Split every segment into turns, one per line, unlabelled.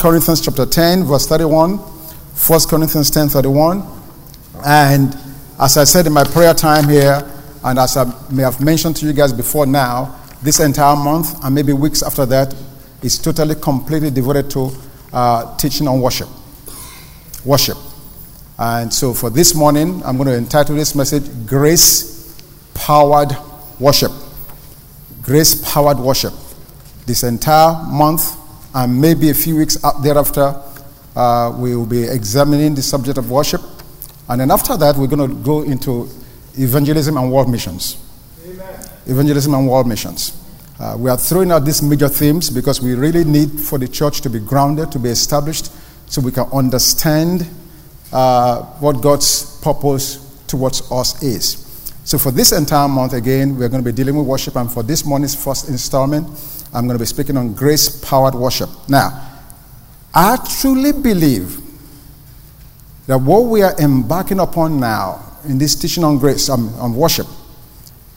Corinthians chapter 10, verse 31. 1 Corinthians 10, 31. And as I said in my prayer time here, and as I may have mentioned to you guys before now, this entire month and maybe weeks after that is totally, completely devoted to uh, teaching on worship. Worship. And so for this morning, I'm going to entitle this message Grace Powered Worship. Grace Powered Worship. This entire month and maybe a few weeks thereafter, uh, we will be examining the subject of worship. And then after that, we're going to go into evangelism and world missions. Amen. Evangelism and world missions. Uh, we are throwing out these major themes because we really need for the church to be grounded, to be established, so we can understand uh, what God's purpose towards us is. So, for this entire month, again, we're going to be dealing with worship, and for this morning's first installment, I'm going to be speaking on grace powered worship. Now, I truly believe that what we are embarking upon now in this teaching on grace, um, on worship,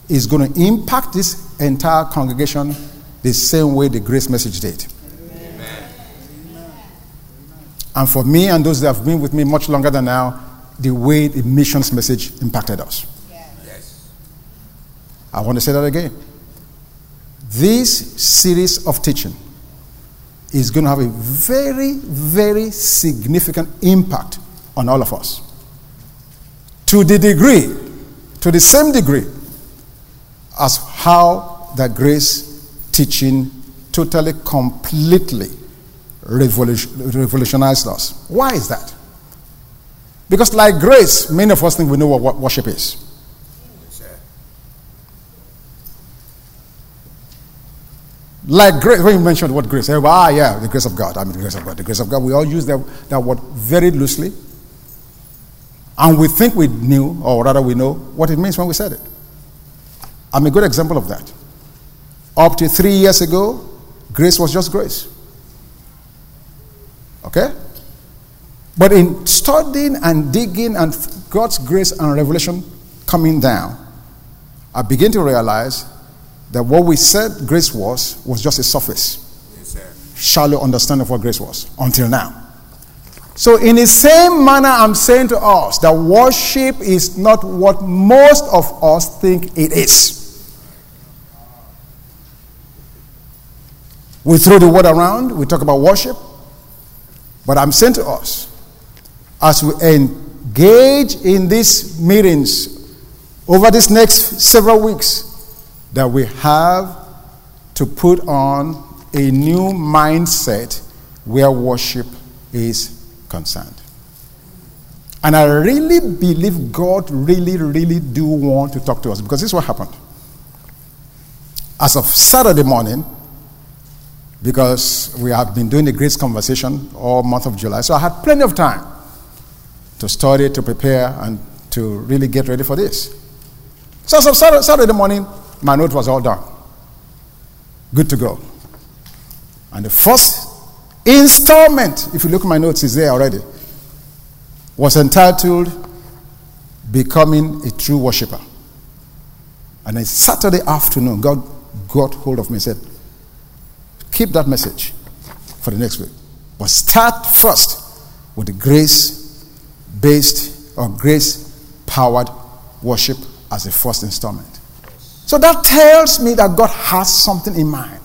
is going to impact this entire congregation the same way the grace message did. Amen. And for me and those that have been with me much longer than now, the way the missions message impacted us. Yes. I want to say that again. This series of teaching is going to have a very, very significant impact on all of us. To the degree, to the same degree as how the grace teaching totally, completely revolutionized us. Why is that? Because, like grace, many of us think we know what worship is. Like grace, when you mentioned what grace, everybody, ah, yeah, the grace of God. I mean, the grace of God. The grace of God. We all use that, that word very loosely. And we think we knew, or rather, we know what it means when we said it. I'm a good example of that. Up to three years ago, grace was just grace. Okay? But in studying and digging and God's grace and revelation coming down, I begin to realize that what we said grace was was just a surface, yes, shallow understanding of what grace was until now. So, in the same manner, I'm saying to us that worship is not what most of us think it is. We throw the word around, we talk about worship. But I'm saying to us, as we engage in these meetings over these next several weeks, that we have to put on a new mindset where worship is concerned. And I really believe God really, really do want to talk to us because this is what happened. As of Saturday morning, because we have been doing the grace conversation all month of July. So I had plenty of time to study, to prepare, and to really get ready for this. So as of Saturday morning, my note was all done. Good to go. And the first installment, if you look at my notes, is there already, was entitled Becoming a True Worshipper. And then Saturday afternoon, God got hold of me and said, Keep that message for the next week. But start first with the grace based or grace powered worship as a first installment. So that tells me that God has something in mind.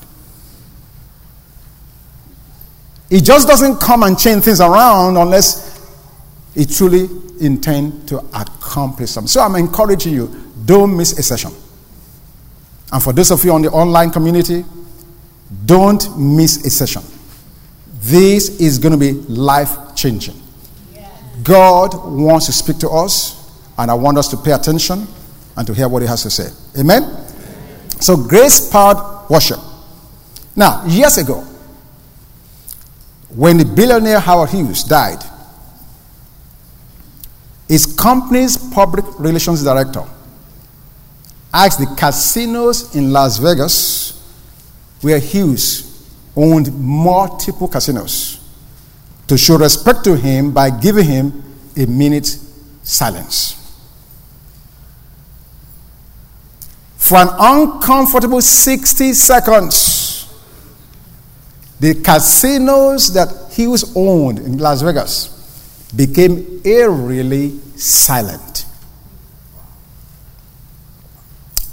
He just doesn't come and change things around unless he truly intends to accomplish something. So I'm encouraging you, don't miss a session. And for those of you on the online community, don't miss a session. This is going to be life changing. God wants to speak to us, and I want us to pay attention and to hear what He has to say. Amen? So, grace powered worship. Now, years ago, when the billionaire Howard Hughes died, his company's public relations director asked the casinos in Las Vegas where Hughes owned multiple casinos to show respect to him by giving him a minute silence. For an uncomfortable 60 seconds, the casinos that he was owned in Las Vegas became eerily silent.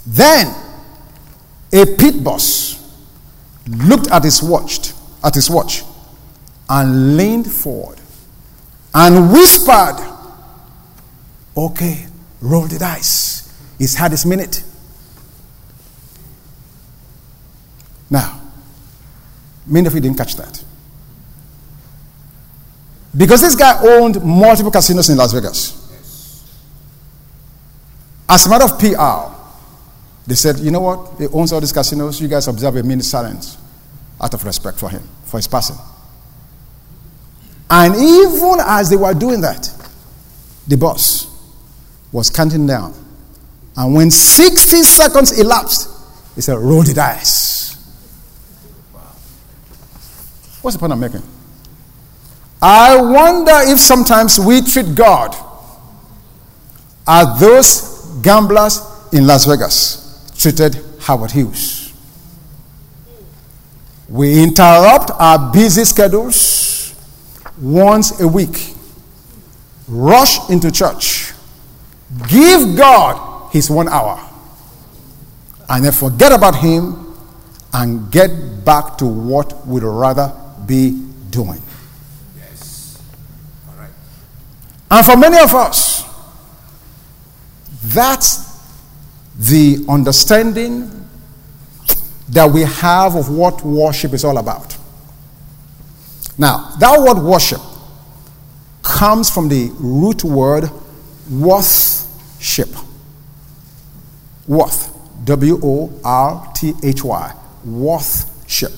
Then a pit boss looked at his watch, at his watch, and leaned forward and whispered, Okay, roll the dice. He's had his minute. Now, many of you didn't catch that. Because this guy owned multiple casinos in Las Vegas. As a matter of PR, they said, you know what? He owns all these casinos. You guys observe a minute silence out of respect for him, for his passing. And even as they were doing that, the boss was counting down. And when 60 seconds elapsed, he said, Roll the dice. What's the point I'm making? I wonder if sometimes we treat God as those gamblers in Las Vegas treated Howard Hughes. We interrupt our busy schedules once a week, rush into church, give God his one hour, and then forget about him and get back to what we'd rather be doing. Yes. All right. And for many of us, that's the understanding that we have of what worship is all about. Now, that word worship comes from the root word worthship. Worth. W O R T H Y. Worthship.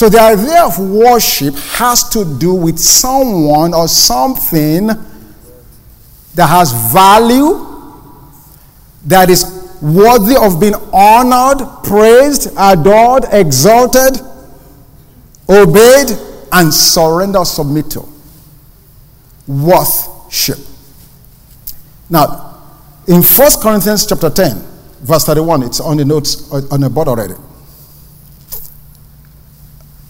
So the idea of worship has to do with someone or something that has value, that is worthy of being honored, praised, adored, exalted, obeyed, and surrendered, submit to. Worship. Now, in 1 Corinthians chapter 10, verse 31, it's on the notes on the board already.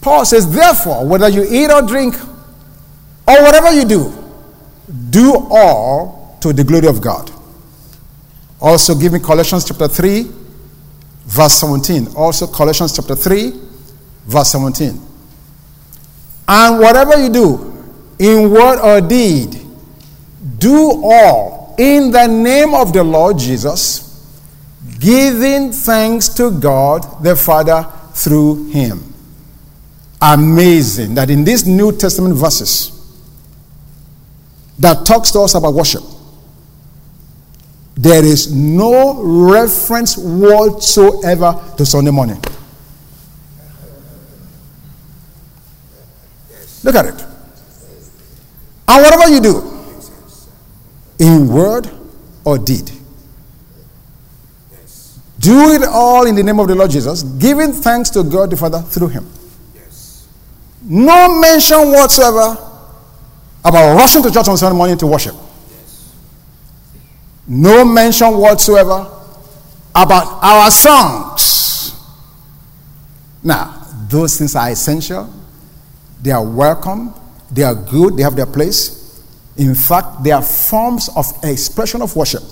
Paul says, therefore, whether you eat or drink or whatever you do, do all to the glory of God. Also, give me Colossians chapter 3, verse 17. Also, Colossians chapter 3, verse 17. And whatever you do, in word or deed, do all in the name of the Lord Jesus, giving thanks to God the Father through him amazing that in these New Testament verses that talks to us about worship, there is no reference whatsoever to Sunday morning. Look at it. And whatever you do, in word or deed, do it all in the name of the Lord Jesus, giving thanks to God the Father through him. No mention whatsoever about rushing to church on Sunday morning to worship. No mention whatsoever about our songs. Now, those things are essential. They are welcome. They are good. They have their place. In fact, they are forms of expression of worship.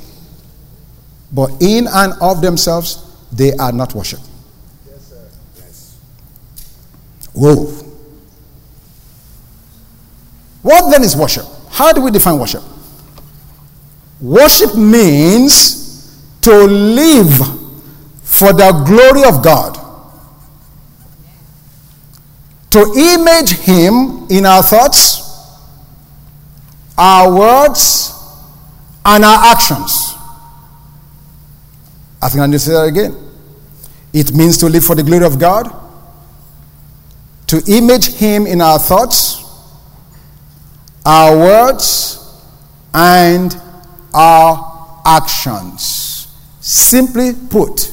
But in and of themselves, they are not worship. Yes, sir. Yes. Whoa. What then is worship? How do we define worship? Worship means to live for the glory of God, to image Him in our thoughts, our words, and our actions. I think I need to say that again. It means to live for the glory of God, to image Him in our thoughts, our words and our actions. Simply put,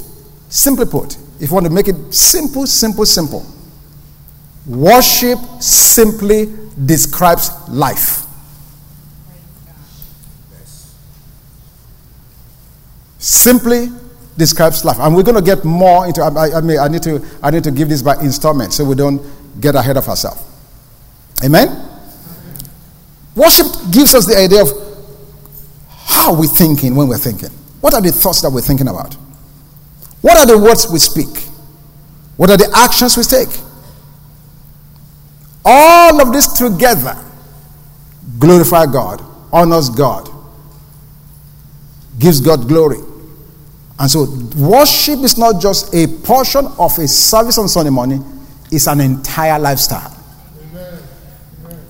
simply put, if you want to make it simple, simple, simple, worship simply describes life. Simply describes life. And we're going to get more into I, I, mean I need to I need to give this by installment so we don't get ahead of ourselves. Amen? Worship gives us the idea of how we're we thinking when we're thinking? What are the thoughts that we're thinking about? What are the words we speak? What are the actions we take? All of this together glorify God, honors God, gives God glory. And so, worship is not just a portion of a service on Sunday morning, it's an entire lifestyle. Amen. Amen.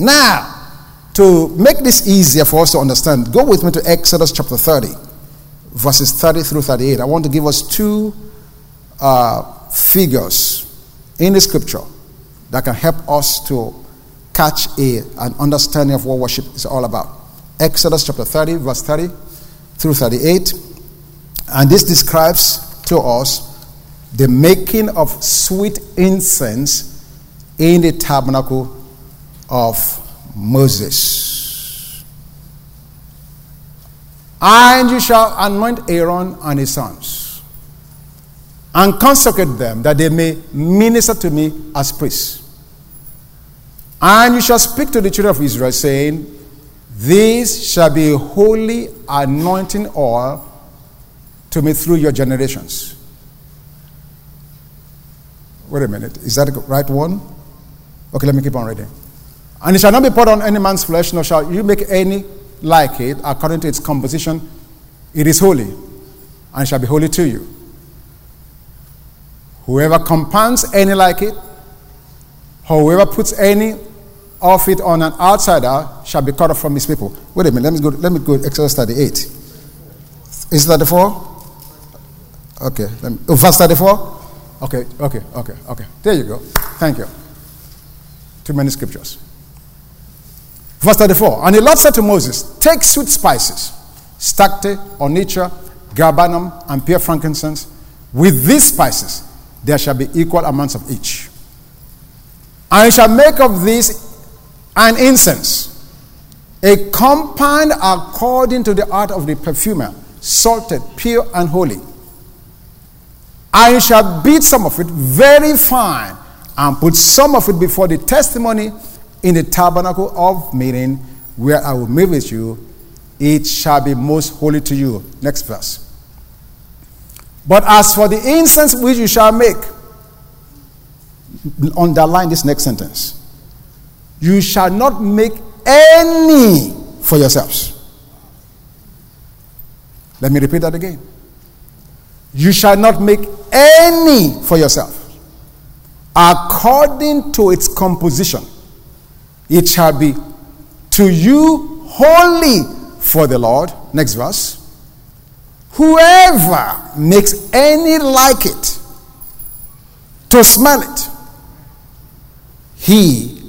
Now, to make this easier for us to understand, go with me to Exodus chapter 30, verses 30 through 38. I want to give us two uh, figures in the scripture that can help us to catch a, an understanding of what worship is all about. Exodus chapter 30, verse 30 through 38. And this describes to us the making of sweet incense in the tabernacle of Moses. And you shall anoint Aaron and his sons and consecrate them that they may minister to me as priests. And you shall speak to the children of Israel, saying, This shall be holy anointing oil to me through your generations. Wait a minute. Is that the right one? Okay, let me keep on reading. And it shall not be put on any man's flesh, nor shall you make any like it according to its composition. It is holy, and shall be holy to you. Whoever compounds any like it, whoever puts any of it on an outsider shall be cut off from his people. Wait a minute, let me go, let me go Exodus 38. Is that 34? Okay, me, oh, verse 34? Okay, okay, okay, okay. There you go. Thank you. Too many scriptures. Verse 34 And the Lord said to Moses, Take sweet spices, stacte, onycha, galbanum, and pure frankincense. With these spices, there shall be equal amounts of each. And you shall make of these an incense, a compound according to the art of the perfumer, salted, pure, and holy. And you shall beat some of it very fine, and put some of it before the testimony in the tabernacle of meeting where I will meet with you, it shall be most holy to you. Next verse. But as for the incense which you shall make, underline this next sentence. You shall not make any for yourselves. Let me repeat that again. You shall not make any for yourself according to its composition it shall be to you holy for the Lord. Next verse. Whoever makes any like it to smell it, he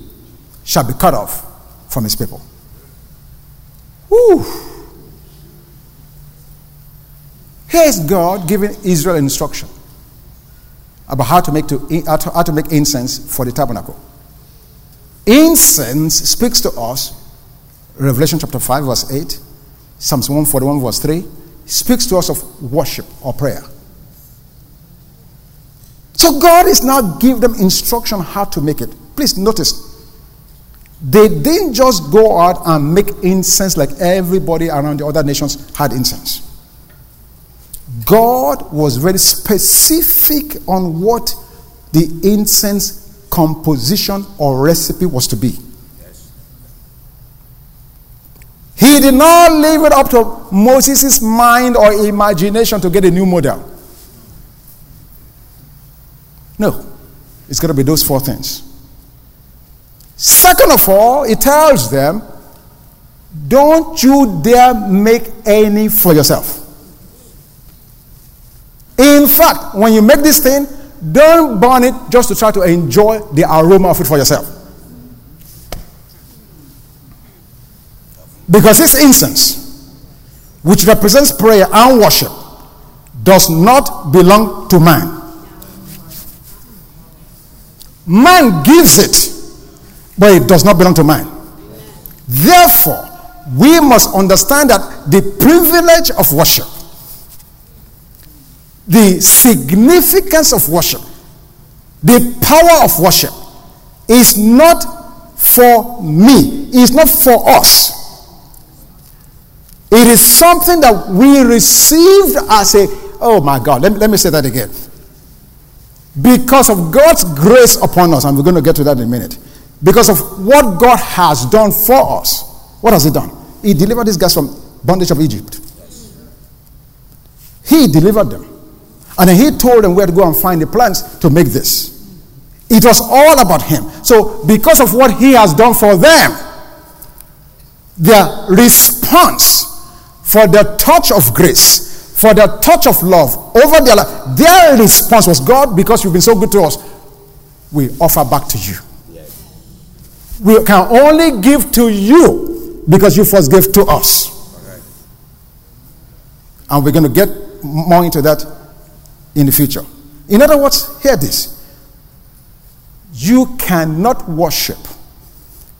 shall be cut off from his people. Whew. Here's God giving Israel instruction about how to make, to, how to make incense for the tabernacle. Incense speaks to us, Revelation chapter 5, verse 8, Psalms 141, verse 3, speaks to us of worship or prayer. So God is now giving them instruction how to make it. Please notice, they didn't just go out and make incense like everybody around the other nations had incense. God was very specific on what the incense composition or recipe was to be. He did not leave it up to Moses' mind or imagination to get a new model. No, it's going to be those four things. Second of all, he tells them, don't you dare make any for yourself. In fact, when you make this thing, don't burn it just to try to enjoy the aroma of it for yourself. Because this incense, which represents prayer and worship, does not belong to man. Man gives it, but it does not belong to man. Therefore, we must understand that the privilege of worship the significance of worship, the power of worship is not for me, it's not for us. It is something that we received as a, oh my God, let let me say that again. Because of God's grace upon us, and we're going to get to that in a minute, because of what God has done for us, what has He done? He delivered these guys from bondage of Egypt. He delivered them. And He told them where to go and find the plants to make this. It was all about Him. So, because of what He has done for them, their response for the touch of grace, for the touch of love over their life, their response was God, because you've been so good to us, we offer back to you. We can only give to you because you first gave to us. And we're going to get more into that in the future. In other words, hear this. You cannot worship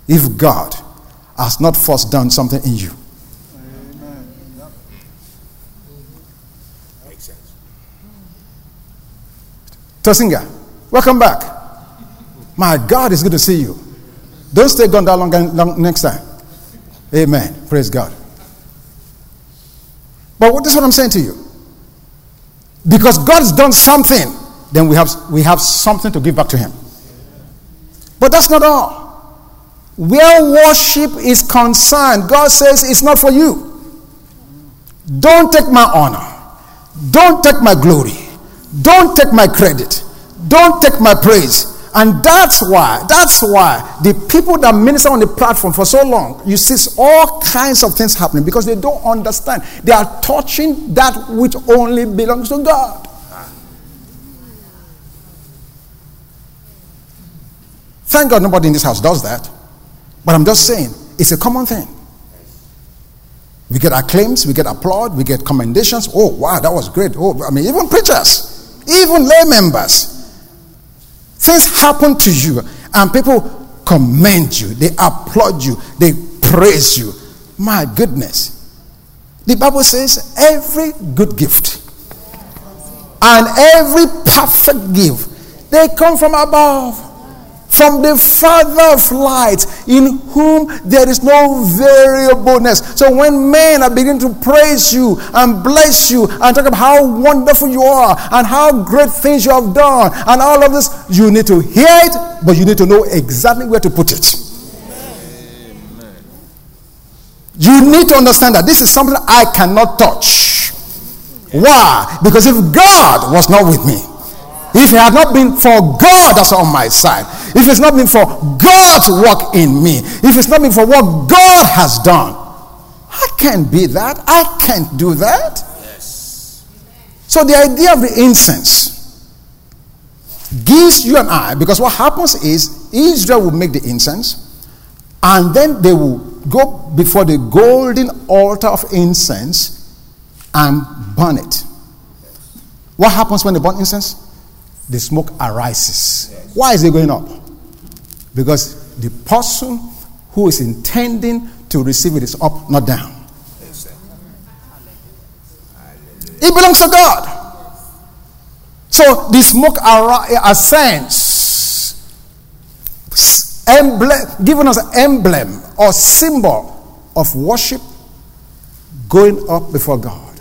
if God has not first done something in you. Yep. Makes sense. Tosinga, welcome back. My God, it's good to see you. Don't stay gone that long, long next time. Amen. Praise God. But what is what I'm saying to you? Because God's done something, then we have, we have something to give back to Him. But that's not all. Where worship is concerned, God says it's not for you. Don't take my honor. Don't take my glory. Don't take my credit. Don't take my praise. And that's why, that's why the people that minister on the platform for so long, you see all kinds of things happening because they don't understand. They are touching that which only belongs to God. Thank God nobody in this house does that. But I'm just saying, it's a common thing. We get acclaims, we get applaud, we get commendations. Oh, wow, that was great. Oh, I mean, even preachers, even lay members Things happen to you, and people commend you, they applaud you, they praise you. My goodness. The Bible says every good gift and every perfect gift they come from above from the Father of light, in whom there is no variableness. So when men are beginning to praise you and bless you and talk about how wonderful you are and how great things you have done and all of this, you need to hear it, but you need to know exactly where to put it. You need to understand that this is something I cannot touch. Why? Because if God was not with me, if it had not been for God that's on my side, if it's not been for God's work in me, if it's not been for what God has done, I can't be that. I can't do that. Yes. So the idea of the incense gives you and I, because what happens is Israel will make the incense, and then they will go before the golden altar of incense and burn it. What happens when they burn incense? The smoke arises. Why is it going up? Because the person who is intending to receive it is up, not down. It belongs to God. So the smoke ascends, emblem, giving us an emblem or symbol of worship going up before God,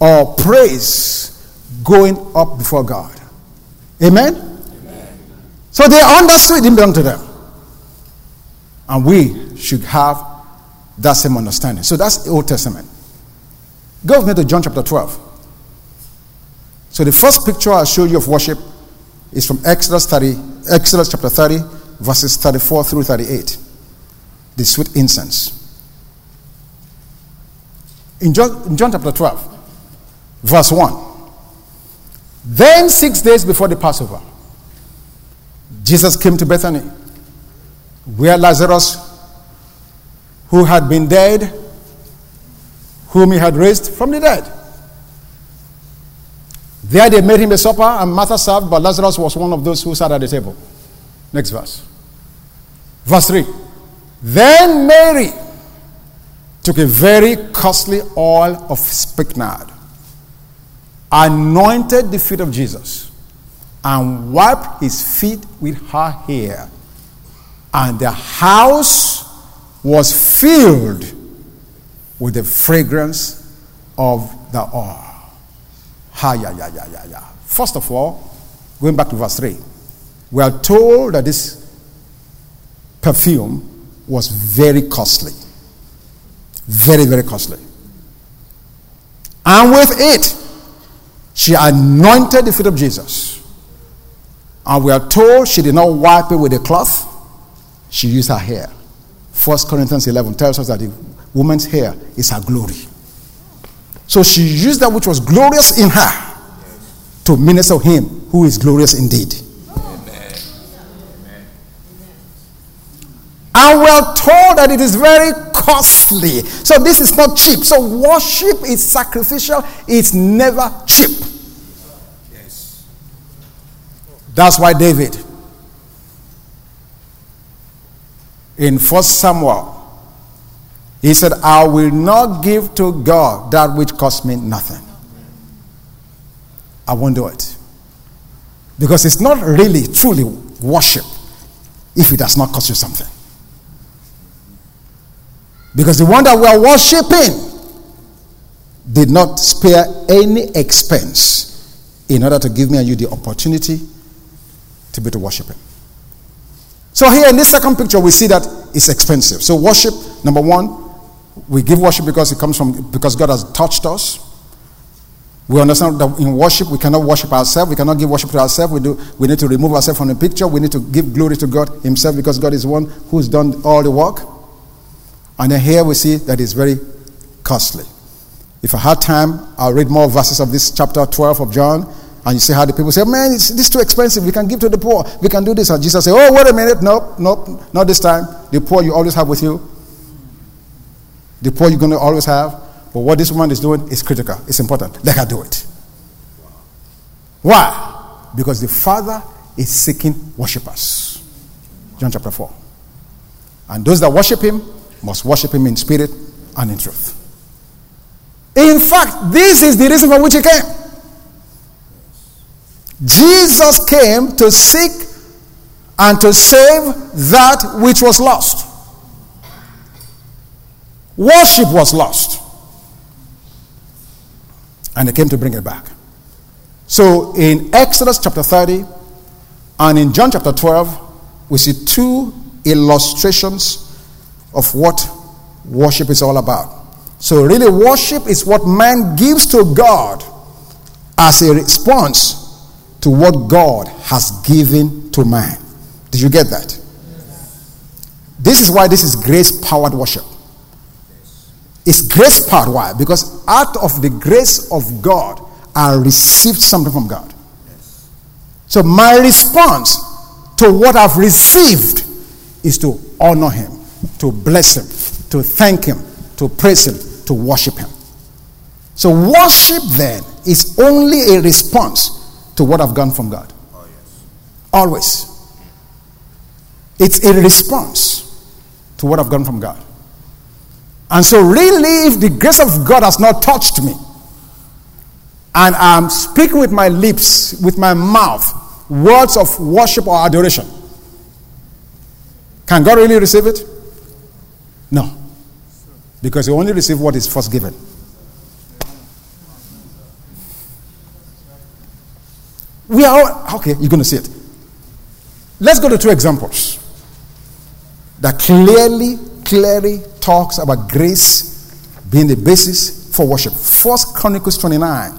or praise going up before God. Amen? Amen? So they understood it didn't belong to them. And we should have that same understanding. So that's the Old Testament. Go with me to John chapter 12. So the first picture I'll show you of worship is from Exodus 30, Exodus chapter 30, verses 34 through 38. The sweet incense. In John, in John chapter 12, verse 1. Then, six days before the Passover, Jesus came to Bethany, where Lazarus, who had been dead, whom he had raised from the dead. There they made him a supper, and Martha served, but Lazarus was one of those who sat at the table. Next verse. Verse 3. Then Mary took a very costly oil of spikenard anointed the feet of Jesus and wiped his feet with her hair. And the house was filled with the fragrance of the oil. Ha, ya, ya, ya, ya, ya. First of all, going back to verse 3, we are told that this perfume was very costly. Very, very costly. And with it, she anointed the feet of Jesus. And we are told she did not wipe it with a cloth, she used her hair. 1 Corinthians 11 tells us that the woman's hair is her glory. So she used that which was glorious in her to minister him who is glorious indeed. And we're told that it is very costly. So this is not cheap. So worship is sacrificial, it's never cheap. Yes. That's why David in First Samuel he said, I will not give to God that which costs me nothing. I won't do it. Because it's not really truly worship if it does not cost you something. Because the one that we are worshiping did not spare any expense in order to give me and you the opportunity to be to worship him. So here in this second picture, we see that it's expensive. So worship, number one, we give worship because it comes from because God has touched us. We understand that in worship we cannot worship ourselves. We cannot give worship to ourselves. We do. We need to remove ourselves from the picture. We need to give glory to God Himself because God is one who's done all the work. And then here we see that it's very costly. If I had time, I'll read more verses of this chapter 12 of John. And you see how the people say, Man, it's, this is too expensive. We can give to the poor. We can do this. And Jesus say, Oh, wait a minute. Nope, nope, not this time. The poor you always have with you. The poor you're going to always have. But what this woman is doing is critical. It's important. Let her do it. Why? Because the Father is seeking worshippers. John chapter 4. And those that worship Him must worship Him in spirit and in truth. In fact, this is the reason for which He came. Jesus came to seek and to save that which was lost. Worship was lost. And he came to bring it back. So in Exodus chapter 30 and in John chapter 12, we see two illustrations of what worship is all about. So, really, worship is what man gives to God as a response to what God has given to man. Did you get that? This is why this is grace powered worship. It's grace powered. Why? Because out of the grace of God, I received something from God. So my response to what I've received is to honor Him, to bless Him, to thank Him, to praise Him, to worship Him. So worship then is only a response to what I've gotten from God. Oh, yes. Always. It's a response to what I've gotten from God. And so, really, if the grace of God has not touched me, and I'm speaking with my lips, with my mouth, words of worship or adoration, can God really receive it? No. Because you only receive what is first given. We are all, okay, you're going to see it. Let's go to two examples that clearly, clearly talks about grace being the basis for worship. First Chronicles 29.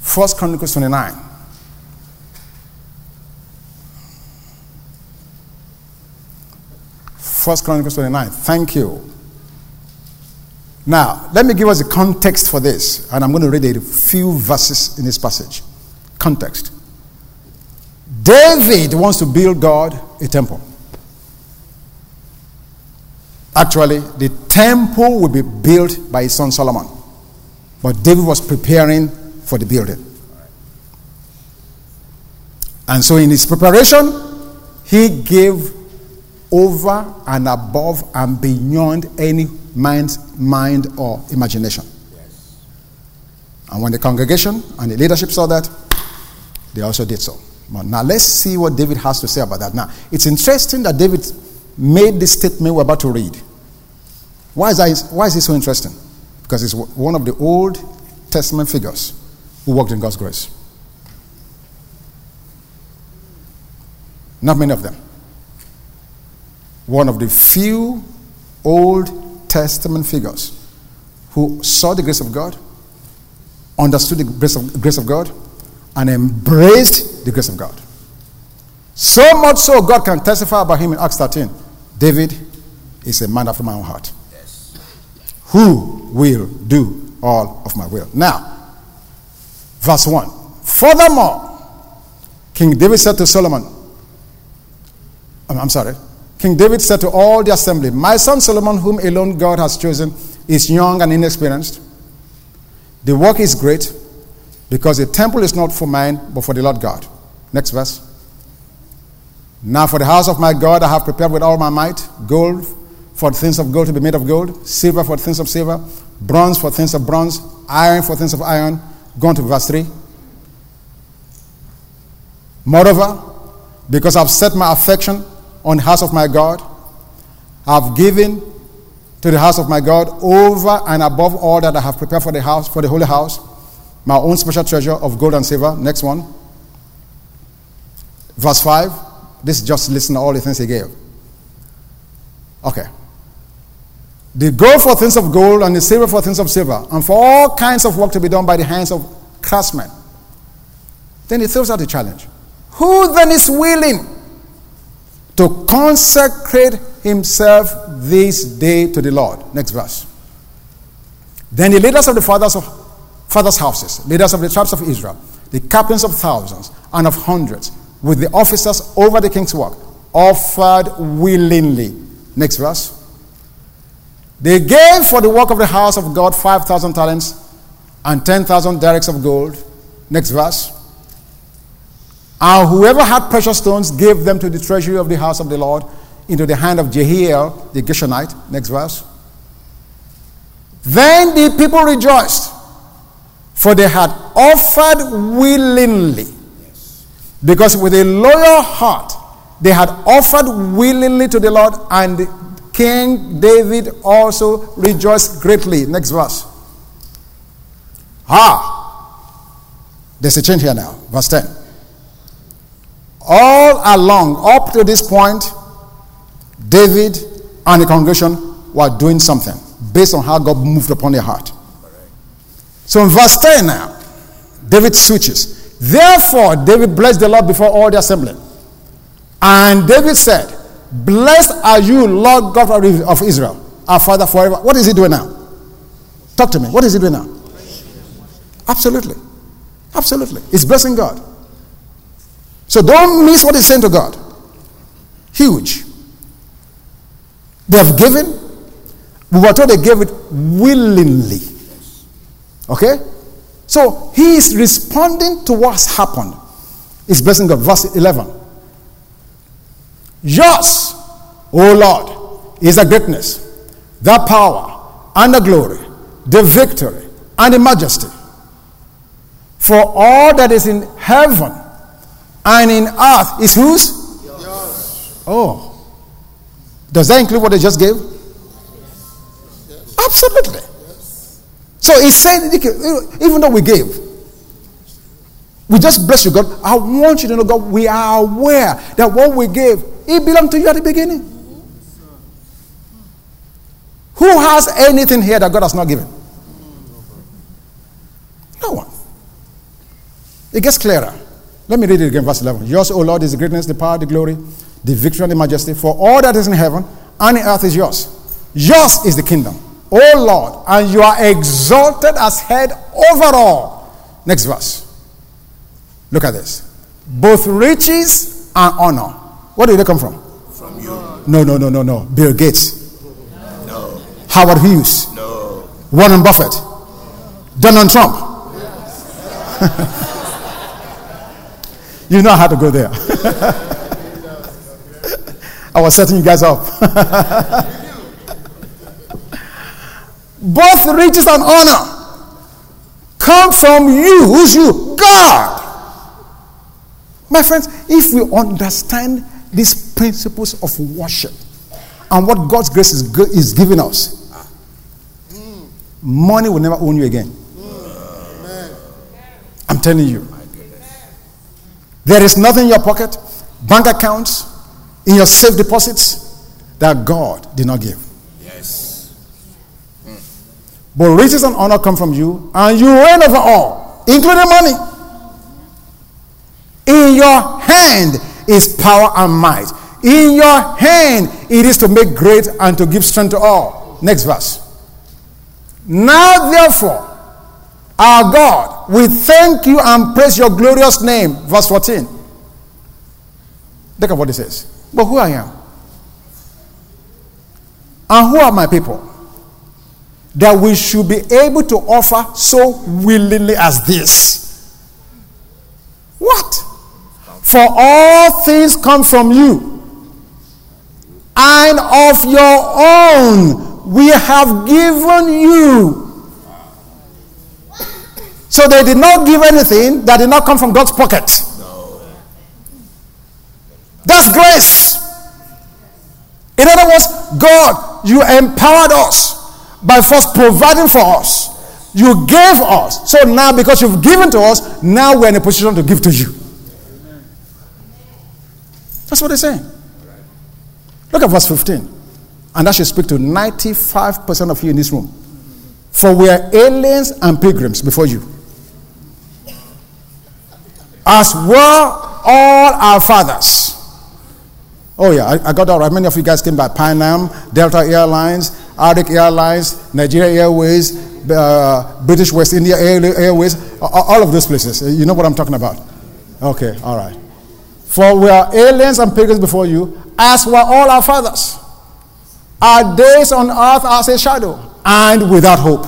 First Chronicles 29. First Chronicles 29. Thank you. Now, let me give us a context for this, and I'm going to read a few verses in this passage. Context. David wants to build God a temple. Actually, the temple will be built by his son Solomon. But David was preparing for the building. And so, in his preparation, he gave over and above and beyond any man's mind or imagination. Yes. And when the congregation and the leadership saw that, they also did so. Now let's see what David has to say about that. Now, it's interesting that David made this statement we're about to read. Why is, that, why is it so interesting? Because he's one of the Old Testament figures who walked in God's grace. Not many of them. One of the few Old Testament figures who saw the grace of God, understood the grace of, grace of God, and embraced the grace of God. So much so, God can testify about him in Acts 13. David is a man after my own heart. Yes. Who will do all of my will? Now, verse 1. Furthermore, King David said to Solomon, I'm sorry, King David said to all the assembly, My son Solomon, whom alone God has chosen, is young and inexperienced. The work is great because the temple is not for man, but for the Lord God. Next verse. Now, for the house of my God, I have prepared with all my might gold for things of gold to be made of gold, silver for things of silver, bronze for things of bronze, iron for things of iron. Go on to verse 3. Moreover, because I've set my affection on the house of my God, I've given to the house of my God over and above all that I have prepared for the house, for the holy house, my own special treasure of gold and silver. Next one. Verse 5. This is just listen to all the things he gave. Okay. The gold for things of gold and the silver for things of silver, and for all kinds of work to be done by the hands of craftsmen. Then he throws out the challenge. Who then is willing to consecrate himself this day to the Lord. Next verse. Then the leaders of the fathers of fathers' houses, leaders of the tribes of Israel, the captains of thousands and of hundreds, with the officers over the king's work, offered willingly. Next verse. They gave for the work of the house of God 5,000 talents and 10,000 darics of gold. Next verse. And whoever had precious stones gave them to the treasury of the house of the Lord into the hand of Jehiel the Gershonite. Next verse. Then the people rejoiced, for they had offered willingly. Because with a loyal heart, they had offered willingly to the Lord, and King David also rejoiced greatly. Next verse. Ah, there's a change here now. Verse 10. All along, up to this point, David and the congregation were doing something based on how God moved upon their heart. So in verse 10 now, David switches. Therefore, David blessed the Lord before all the assembly. And David said, Blessed are you, Lord God of Israel, our Father forever. What is he doing now? Talk to me. What is he doing now? Absolutely. Absolutely. He's blessing God. So don't miss what he's saying to God. Huge. They have given. We were told they gave it willingly. Okay? So he is responding to what's happened. He's blessing God. Verse 11. Yours, O Lord, is the greatness, the power, and the glory, the victory, and the majesty. For all that is in heaven and in earth is whose? Yours. Oh. Does that include what they just gave? Yes. Absolutely. Yes. So he said, even though we gave, we just bless you, God. I want you to know, God, we are aware that what we gave, it belonged to you at the beginning. Who has anything here that God has not given? No one. It gets clearer. Let me read it again, verse 11. Yours, O Lord, is the greatness, the power, the glory, the victory and the majesty, for all that is in heaven and in earth is yours. Yours is the kingdom, O Lord, and you are exalted as head over all. Next verse. Look at this. Both riches and honor. Where did they come from?
From you.
No, no, no, no, no. Bill Gates.
No.
Howard Hughes.
No.
Warren Buffett. Donald Trump. you know how to go there. I was setting you guys up. Both riches and honor come from you. Who's you? God. My friends, if we understand these principles of worship and what God's grace is, is giving us, money will never own you again. I'm telling you. There is nothing in your pocket, bank accounts, in your safe deposits that God did not give.
Yes. Hmm.
But riches and honor come from you, and you reign over all, including money. In your hand is power and might. In your hand it is to make great and to give strength to all. Next verse. Now, therefore, our God, we thank you and praise your glorious name. Verse 14. Look at what it says. But who I am? And who are my people? That we should be able to offer so willingly as this. What? For all things come from you, and of your own we have given you. So they did not give anything that did not come from God's pocket. No. That's grace. In other words, God, you empowered us by first providing for us. You gave us. So now, because you've given to us, now we're in a position to give to you. That's what they're saying. Look at verse 15. And that should speak to 95% of you in this room. For we are aliens and pilgrims before you. As were all our fathers. Oh, yeah, I, I got that right. Many of you guys came by Pan Am, Delta Airlines, Arctic Airlines, Nigeria Airways, uh, British West India Airways, all of those places. You know what I'm talking about? Okay, all right. For we are aliens and pilgrims before you, as were all our fathers. Our days on earth are as a shadow and without hope.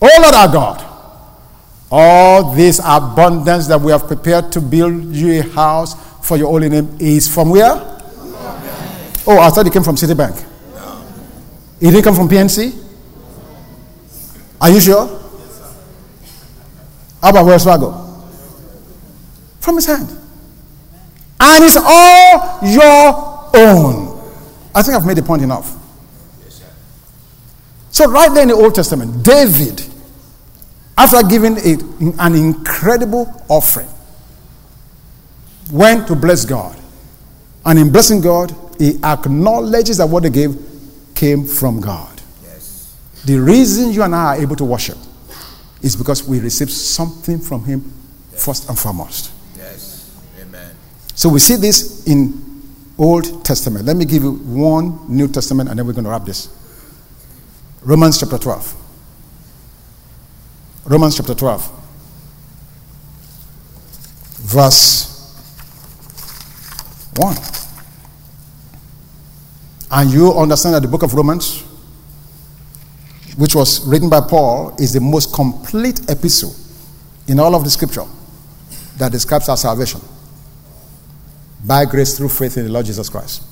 O Lord our God, all this abundance that we have prepared to build you a house for your holy name is from where? Oh, I thought it came from Citibank. It didn't come from PNC? Are you sure? How about Wells Fargo? from his hand. And it's all your own. I think I've made the point enough. So, right there in the Old Testament, David, after giving a, an incredible offering, went to bless God. And in blessing God, he acknowledges that what they gave came from God. Yes. The reason you and I are able to worship is because we received something from Him yes. first and foremost. Yes. Amen. So we see this in Old Testament. Let me give you one New Testament and then we're going to wrap this. Romans chapter 12. Romans chapter 12. Verse 1. And you understand that the book of Romans, which was written by Paul, is the most complete epistle in all of the scripture that describes our salvation by grace through faith in the Lord Jesus Christ.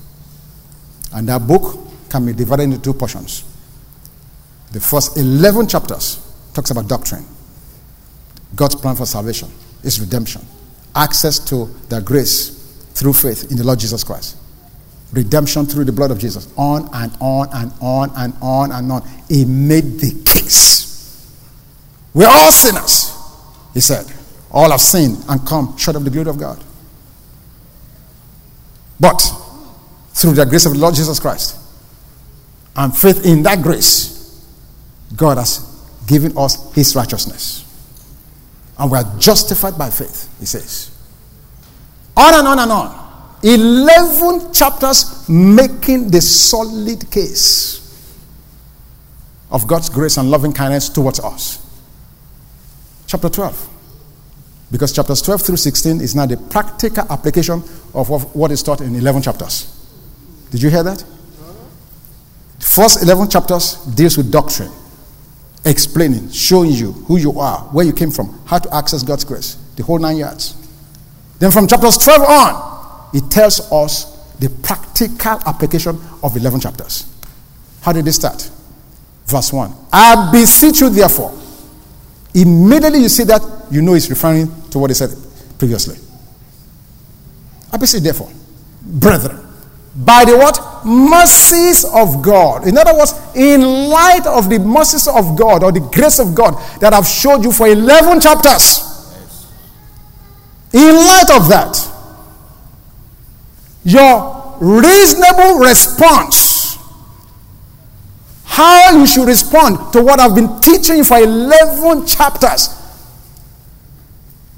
And that book can be divided into two portions. The first 11 chapters talks about doctrine, God's plan for salvation, is redemption, access to the grace through faith in the Lord Jesus Christ, redemption through the blood of Jesus, on and on and on and on and on. He made the case. We're all sinners, he said. All have sinned and come short of the glory of God. But through the grace of the Lord Jesus Christ and faith in that grace, God has given us his righteousness. And we are justified by faith, he says. On and on and on. 11 chapters making the solid case of God's grace and loving kindness towards us. Chapter 12. Because chapters 12 through 16 is now the practical application of what is taught in 11 chapters. Did you hear that? The first 11 chapters deals with doctrine, explaining, showing you who you are, where you came from, how to access God's grace, the whole nine yards. Then from chapters 12 on, it tells us the practical application of 11 chapters. How did it start? Verse 1. I beseech you, therefore. Immediately you see that, you know it's referring to what he said previously. I beseech therefore, brethren, by the what? Mercies of God. In other words, in light of the mercies of God or the grace of God that I've showed you for 11 chapters. In light of that, your reasonable response, how you should respond to what I've been teaching you for 11 chapters,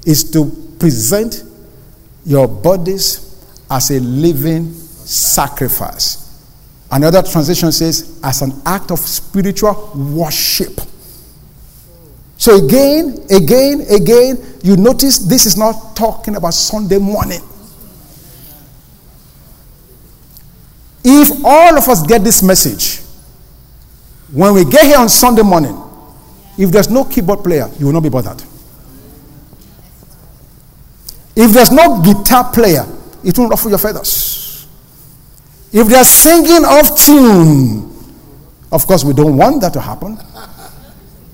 is to present your bodies as a living sacrifice. Another translation says, as an act of spiritual worship. So, again, again, again, you notice this is not talking about Sunday morning. If all of us get this message, when we get here on Sunday morning, if there's no keyboard player, you will not be bothered. If there's no guitar player, it won't ruffle your feathers. If they're singing off tune, of course, we don't want that to happen.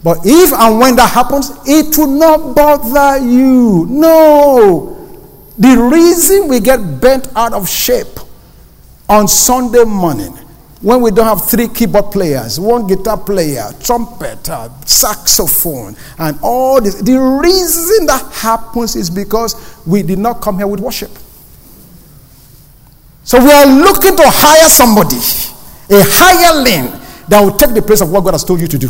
But if and when that happens, it will not bother you. No. The reason we get bent out of shape on Sunday morning when we don't have three keyboard players, one guitar player, trumpet, uh, saxophone, and all this, the reason that happens is because we did not come here with worship. So we are looking to hire somebody, a hireling that will take the place of what God has told you to do.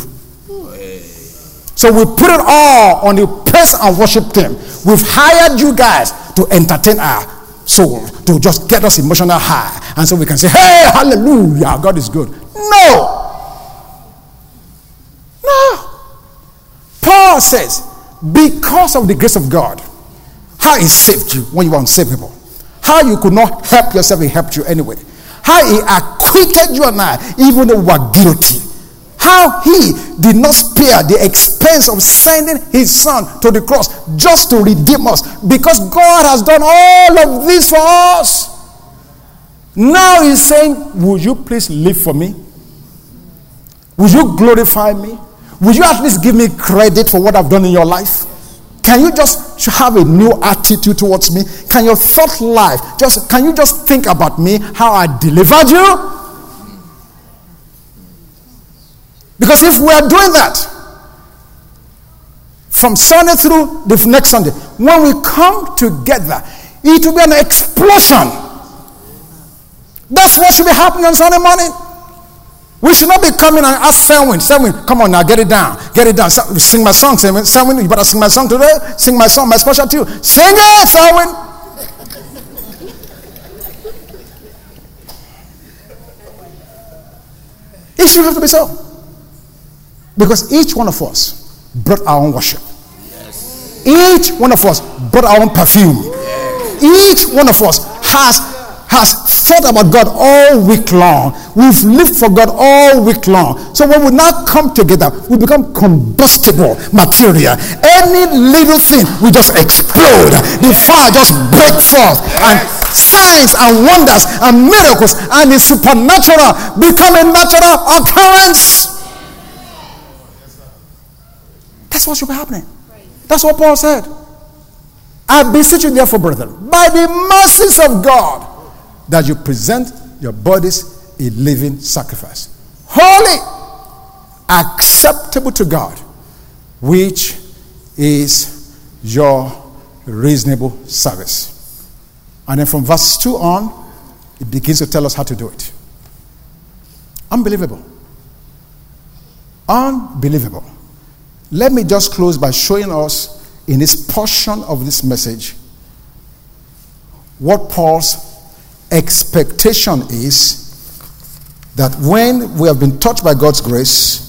So we put it all on the praise and worship team. We've hired you guys to entertain our soul, to just get us emotional high. And so we can say, hey, hallelujah, God is good. No. No. Paul says, because of the grace of God, how he saved you when you were unsavable. How you could not help yourself, he helped you anyway. How he acquitted you and I, even though we were guilty. How he did not spare the expense of sending his son to the cross just to redeem us because God has done all of this for us. Now he's saying, Would you please live for me? Would you glorify me? Would you at least give me credit for what I've done in your life? Can you just have a new attitude towards me? Can your thought life just can you just think about me, how I delivered you? Because if we are doing that from Sunday through the next Sunday, when we come together, it will be an explosion. That's what should be happening on Sunday morning. We should not be coming and ask Selwyn, Selwyn, come on now, get it down, get it down. Sing my song, Selwyn. Selwyn, you better sing my song today. Sing my song, my special to you. Sing it, Selwyn. it should have to be so. Because each one of us brought our own worship. Yes. Each one of us brought our own perfume. Yes. Each one of us has has thought about God all week long. We've lived for God all week long. So when we now come together, we become combustible material. Any little thing, we just explode. The fire just break forth. And signs and wonders and miracles and the supernatural become a natural occurrence. That's what should be happening. That's what Paul said. I beseech you, therefore, brethren, by the mercies of God, that you present your bodies a living sacrifice, holy, acceptable to God, which is your reasonable service. And then from verse 2 on, it begins to tell us how to do it. Unbelievable. Unbelievable. Let me just close by showing us in this portion of this message what Paul's expectation is that when we have been touched by God's grace,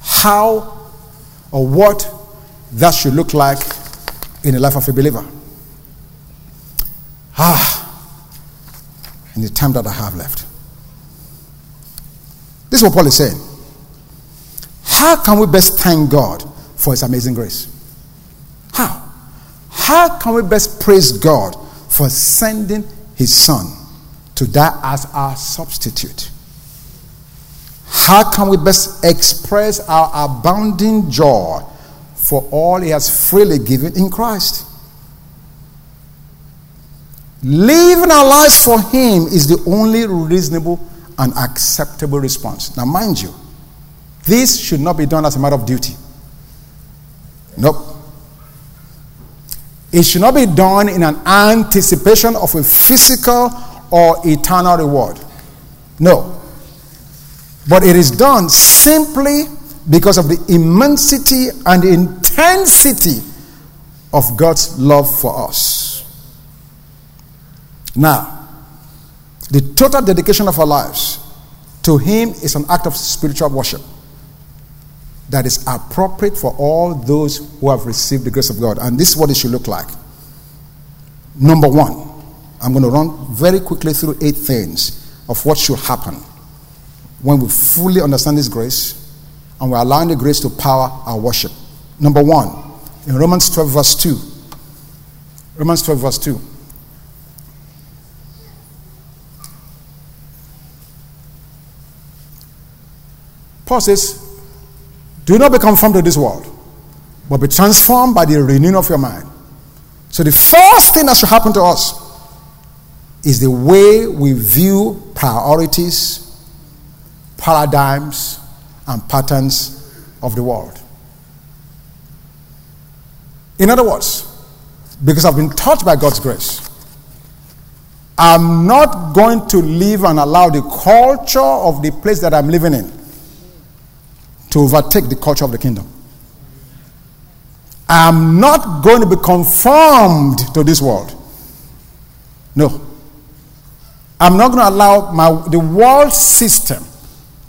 how or what that should look like in the life of a believer. Ah, in the time that I have left. This is what Paul is saying. How can we best thank God for His amazing grace? How? How can we best praise God for sending his son to die as our substitute. How can we best express our abounding joy for all he has freely given in Christ. Living our lives for him is the only reasonable and acceptable response. Now, mind you, this should not be done as a matter of duty. Nope. It should not be done in an anticipation of a physical or eternal reward. No. But it is done simply because of the immensity and the intensity of God's love for us. Now, the total dedication of our lives to Him is an act of spiritual worship that is appropriate for all those who have received the grace of God. And this is what it should look like. Number one, I'm going to run very quickly through eight things of what should happen when we fully understand this grace and we're allowing the grace to power our worship. Number one, in Romans 12, verse 2. Romans 12, verse 2. Paul says, Do not be conformed to this world, but be transformed by the renewing of your mind. So, the first thing that should happen to us is the way we view priorities, paradigms, and patterns of the world. In other words, because I've been taught by God's grace, I'm not going to live and allow the culture of the place that I'm living in to overtake the culture of the kingdom. I'm not going to be conformed to this world. No. I'm not going to allow my, the world system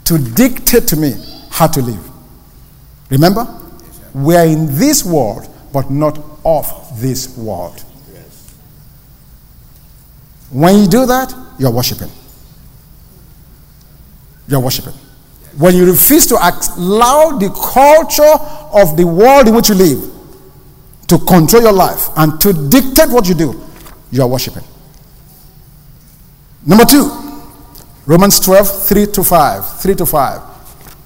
to dictate to me how to live. Remember? we are in this world, but not of this world. When you do that, you're worshiping. You're worshiping. When you refuse to allow the culture of the world in which you live to control your life and to dictate what you do, you are worshiping. Number two, Romans 12, 3 to 5. 3 to 5.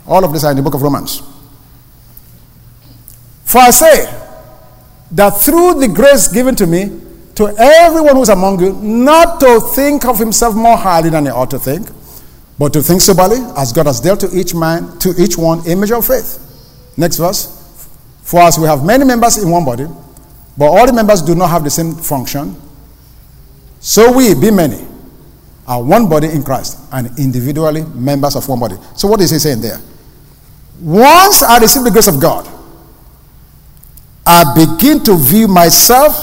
All of these are in the book of Romans. For I say that through the grace given to me, to everyone who's among you, not to think of himself more highly than he ought to think but to think soberly, as God has dealt to each man, to each one, a measure of faith. Next verse. For as we have many members in one body, but all the members do not have the same function, so we, be many, are one body in Christ and individually members of one body. So, what is he saying there? Once I receive the grace of God, I begin to view myself,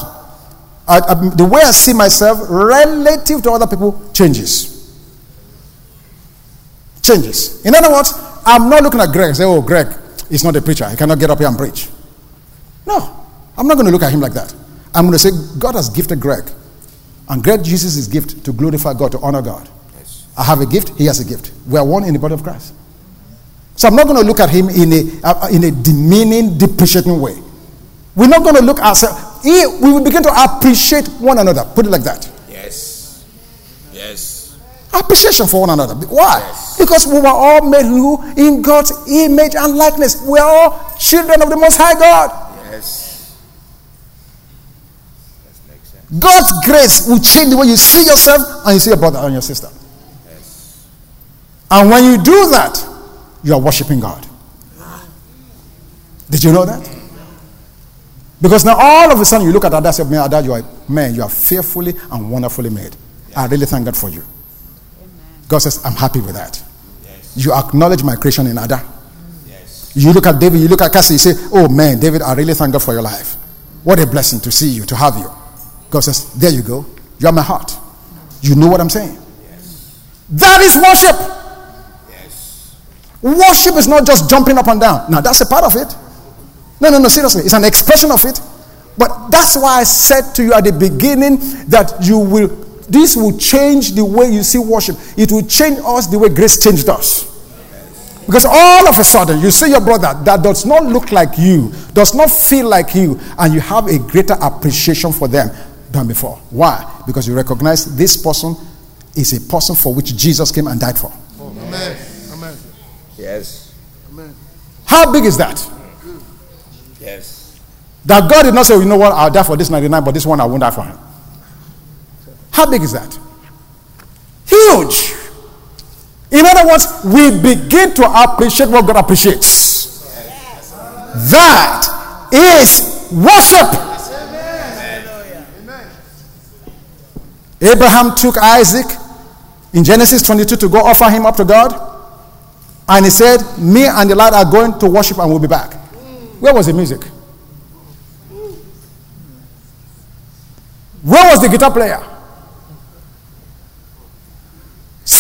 I, I, the way I see myself relative to other people changes changes. In other words, I'm not looking at Greg and say, oh, Greg is not a preacher. He cannot get up here and preach. No, I'm not going to look at him like that. I'm going to say, God has gifted Greg. And Greg uses his gift to glorify God, to honor God. Yes. I have a gift, he has a gift. We are one in the body of Christ. So I'm not going to look at him in a, uh, in a demeaning, depreciating way. We're not going to look at ourselves. we will begin to appreciate one another. Put it like that.
Yes. Yes.
Appreciation for one another. Why? Yes. Because we were all made who? In God's image and likeness. We are all children of the Most High God.
Yes.
God's grace will change the way you see yourself and you see your brother and your sister. Yes. And when you do that, you are worshiping God. Did you know that? Because now all of a sudden you look at Ada and say, Man, Ada, you are man, you are fearfully and wonderfully made. I really thank God for you. God says, I'm happy with that. You acknowledge my creation in Ada. Yes. You look at David, you look at Cassie, you say, Oh man, David, I really thank God for your life. What a blessing to see you, to have you. God says, There you go. You are my heart. You know what I'm saying? Yes. That is worship. Yes. Worship is not just jumping up and down. Now, that's a part of it. No, no, no, seriously. It's an expression of it. But that's why I said to you at the beginning that you will this will change the way you see worship. It will change us the way grace changed us. Because all of a sudden, you see your brother that does not look like you, does not feel like you, and you have a greater appreciation for them than before. Why? Because you recognize this person is a person for which Jesus came and died for.
Amen. Amen. Yes.
Amen. How big is that?
Yes.
That God did not say, you know what, I'll die for this 99, but this one I won't die for him. How big is that? Huge. In other words, we begin to appreciate what God appreciates. That is worship. Abraham took Isaac in Genesis 22 to go offer him up to God. And he said, Me and the lad are going to worship and we'll be back. Where was the music? Where was the guitar player?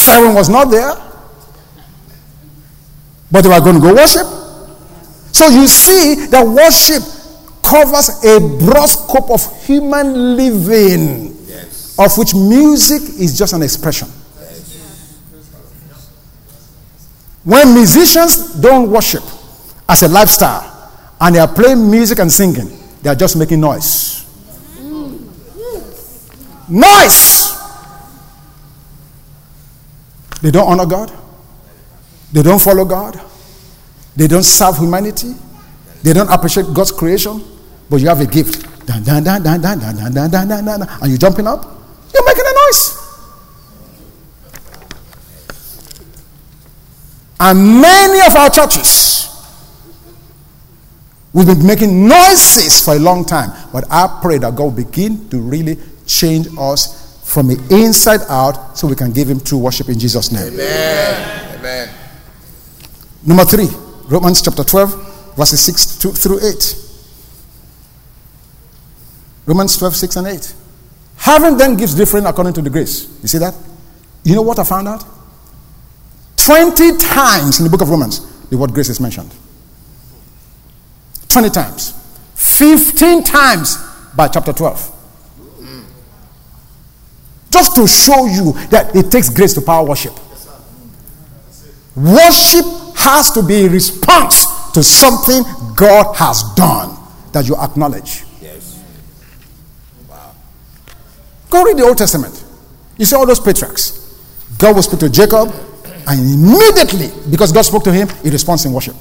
Simon was not there. But they were going to go worship. So you see that worship covers a broad scope of human living, yes. of which music is just an expression. Yes. When musicians don't worship as a lifestyle and they are playing music and singing, they are just making noise. Mm. Noise! They don't honor God. They don't follow God. They don't serve humanity. They don't appreciate God's creation. But you have a gift. Dun, dun, dun, dun, dun, dun, dun, dun, dun, dun, and you're jumping up. You're making a noise. And many of our churches, we've been making noises for a long time. But I pray that God will begin to really change us from the inside out so we can give him true worship in Jesus' name.
Amen. Amen.
Number three, Romans chapter 12, verses 6 to, through 8. Romans 12, 6 and 8. Having then gives different according to the grace. You see that? You know what I found out? 20 times in the book of Romans, the word grace is mentioned. 20 times. 15 times by chapter 12. Just to show you that it takes grace to power worship. Worship has to be a response to something God has done that you acknowledge.
Yes. Wow.
Go read the Old Testament. You see all those patriarchs. God will speak to Jacob, and immediately, because God spoke to him, he responds in worship.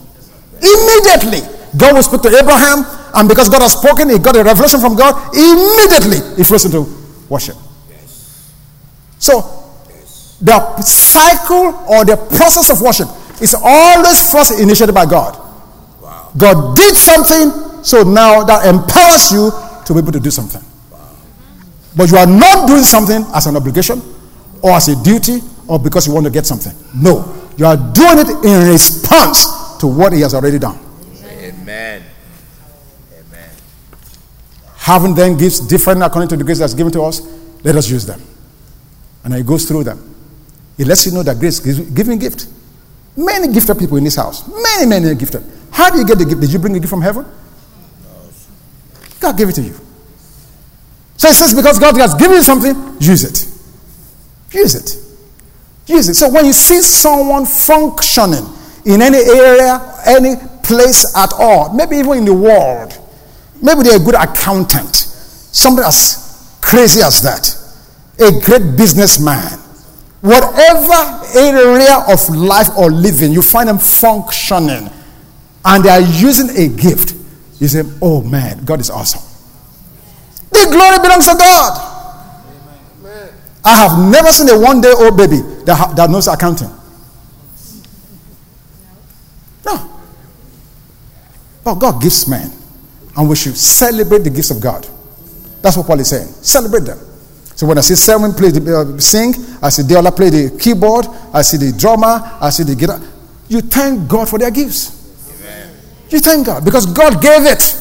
Immediately, God will speak to Abraham, and because God has spoken, he got a revelation from God. Immediately, he flows into worship. So, the cycle or the process of worship is always first initiated by God. Wow. God did something, so now that empowers you to be able to do something. Wow. But you are not doing something as an obligation or as a duty or because you want to get something. No, you are doing it in response to what He has already done.
Amen. Amen.
Having then gifts different according to the grace that's given to us, let us use them. And he goes through them. He lets you know that grace is giving gift. Many gifted people in this house. Many, many gifted. How do you get the gift? Did you bring a gift from heaven? God gave it to you. So it says, because God has given you something, use it. Use it. Use it. So when you see someone functioning in any area, any place at all, maybe even in the world, maybe they're a good accountant, somebody as crazy as that a great businessman, whatever area of life or living, you find them functioning and they are using a gift. You say, Oh man, God is awesome. The glory belongs to God. I have never seen a one day old baby that, ha- that knows accounting. No. But God gives men, and we should celebrate the gifts of God. That's what Paul is saying. Celebrate them. So when I see Selwyn play the uh, sing, I see Deola play the keyboard, I see the drummer, I see the guitar. You thank God for their gifts. Amen. You thank God because God gave it.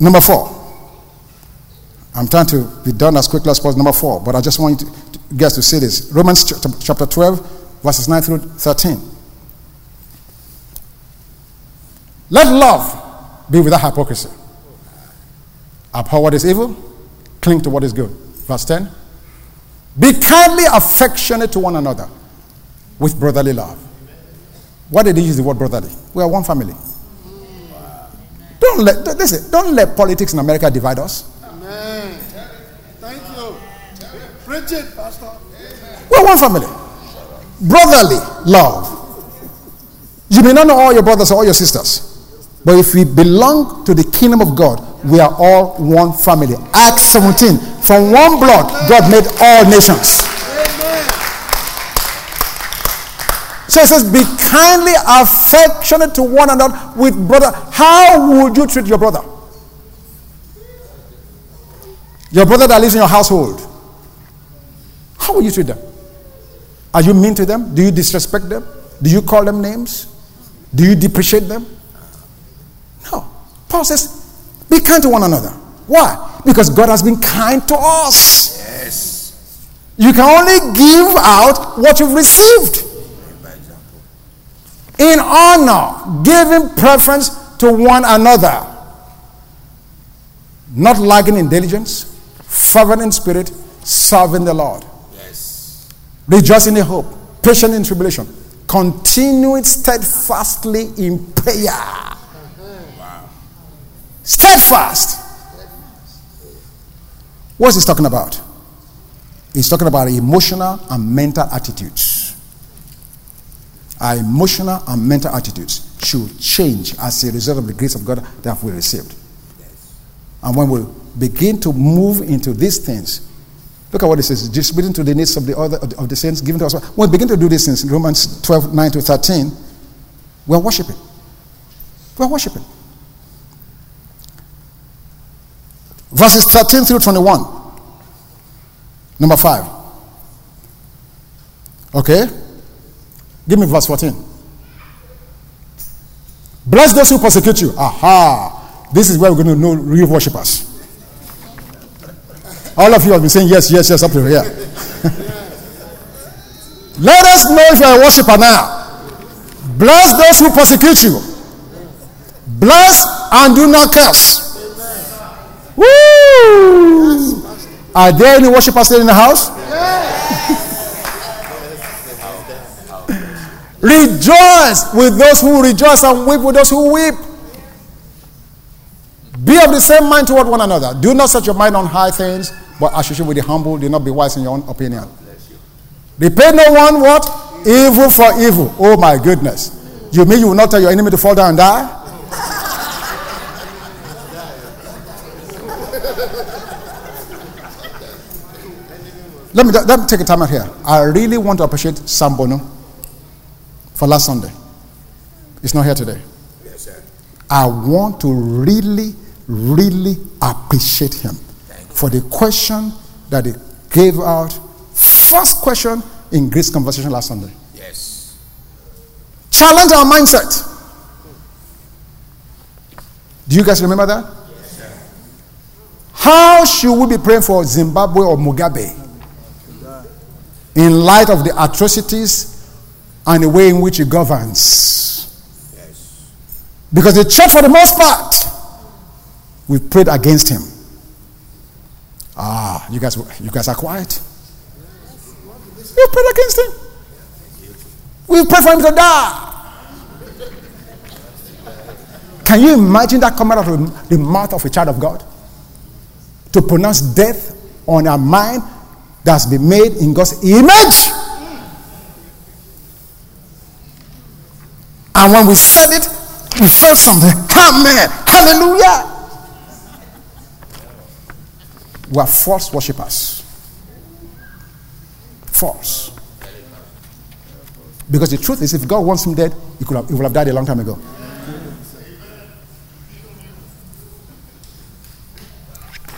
Number four. I'm trying to be done as quickly as possible. Number four, but I just want you to, to guys to see this. Romans chapter 12, verses 9 through 13. Let love be without hypocrisy. Abhor what is evil, cling to what is good. Verse 10. Be kindly affectionate to one another with brotherly love. Why did he use the word brotherly? We are one family. Don't let listen, don't let politics in America divide us.
Amen. Thank you. Preach it, Pastor.
We're one family. Brotherly love. You may not know all your brothers or all your sisters. But if we belong to the kingdom of God, we are all one family. Acts 17. From one blood, God made all nations. So it says, Be kindly affectionate to one another with brother. How would you treat your brother? Your brother that lives in your household. How will you treat them? Are you mean to them? Do you disrespect them? Do you call them names? Do you depreciate them? Paul says, be kind to one another. Why? Because God has been kind to us.
Yes.
You can only give out what you've received. In honor, giving preference to one another. Not lagging in diligence, fervent in spirit, serving the Lord.
Yes.
Rejoicing in hope, patient in tribulation, continuing steadfastly in prayer. Steadfast. What's he talking about? He's talking about emotional and mental attitudes. Our emotional and mental attitudes should change as a result of the grace of God that we received. And when we begin to move into these things, look at what it says distributing to the needs of the other of the saints, given to us. When we begin to do these things in Romans 12 9 to 13, we are worshiping. We are worshiping. Verses 13 through 21. Number 5. Okay? Give me verse 14. Bless those who persecute you. Aha. This is where we're going to know real worshippers. All of you have been saying yes, yes, yes up to here. Let us know if you're a worshiper now. Bless those who persecute you. Bless and do not curse. Woo! Are there any worshipers still in the house? rejoice with those who rejoice and weep with those who weep. Be of the same mind toward one another. Do not set your mind on high things, but associate with the humble. Do not be wise in your own opinion. Repay no one what? Evil for evil. Oh my goodness. You mean you will not tell your enemy to fall down and die? Let, me, let me take a time out here. I really want to appreciate Sambono for last Sunday. He's not here today.
Yes, sir.
I want to really, really appreciate him for the question that he gave out. First question in Grace Conversation last Sunday.
Yes.
Challenge our mindset. Do you guys remember that? How should we be praying for Zimbabwe or Mugabe in light of the atrocities and the way in which he governs? Because the church, for the most part, we prayed against him. Ah, you guys, you guys are quiet. We prayed against him. We prayed for him to die. Can you imagine that coming out of the mouth of a child of God? To pronounce death on a mind that's been made in God's image. And when we said it, we felt something. Amen. Hallelujah. We are false worshippers. False. Because the truth is, if God wants him dead, he, could have, he would have died a long time ago.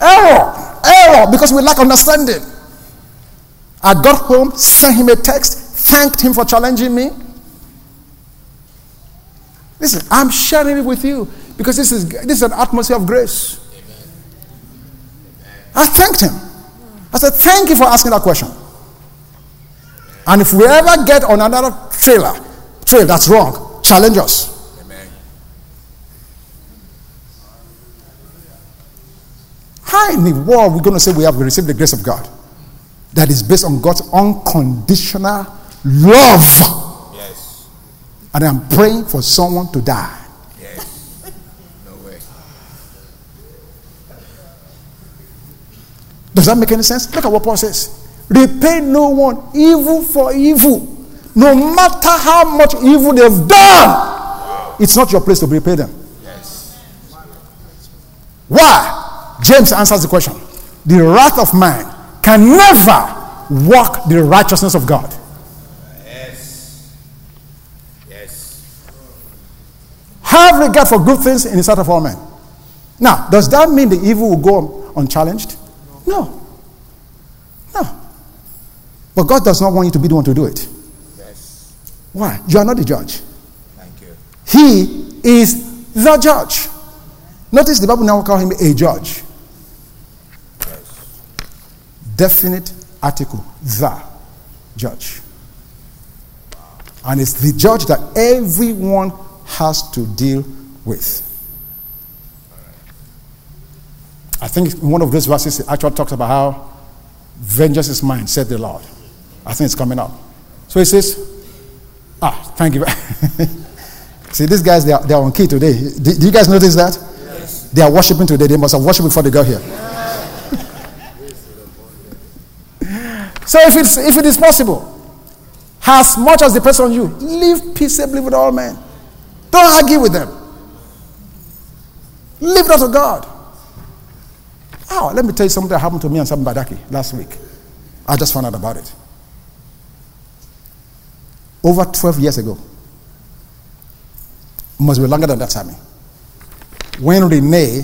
Error. Error. Because we lack understanding. I got home, sent him a text, thanked him for challenging me. Listen, I'm sharing it with you because this is, this is an atmosphere of grace. I thanked him. I said, Thank you for asking that question. And if we ever get on another trailer, trail that's wrong, challenge us. How in the world are we going to say we have received the grace of God that is based on God's unconditional love?
Yes.
And I'm praying for someone to die.
Yes. No way.
Does that make any sense? Look at what Paul says. Repay no one evil for evil, No matter how much evil they've done, it's not your place to repay them.
Yes.
Why? James answers the question. The wrath of man can never work the righteousness of God.
Yes. Yes.
Have regard for good things in the sight of all men. Now, does that mean the evil will go unchallenged? No. No. But God does not want you to be the one to do it.
Yes.
Why? You are not the judge.
Thank you.
He is the judge. Notice the Bible now call him a judge. Definite article, the judge. And it's the judge that everyone has to deal with. I think one of those verses actually talks about how vengeance is mine, said the Lord. I think it's coming up. So he says, Ah, thank you. See, these guys, they are, they are on key today. Do, do you guys notice that?
Yes.
They are worshiping today. They must have worshipped before they got here. So if, it's, if it is possible, as much as the person on you, live peaceably with all men. Don't argue with them. Leave that to God. Oh, let me tell you something that happened to me and Sam Badaki last week. I just found out about it. Over 12 years ago. Must be longer than that, Sammy. When Renee,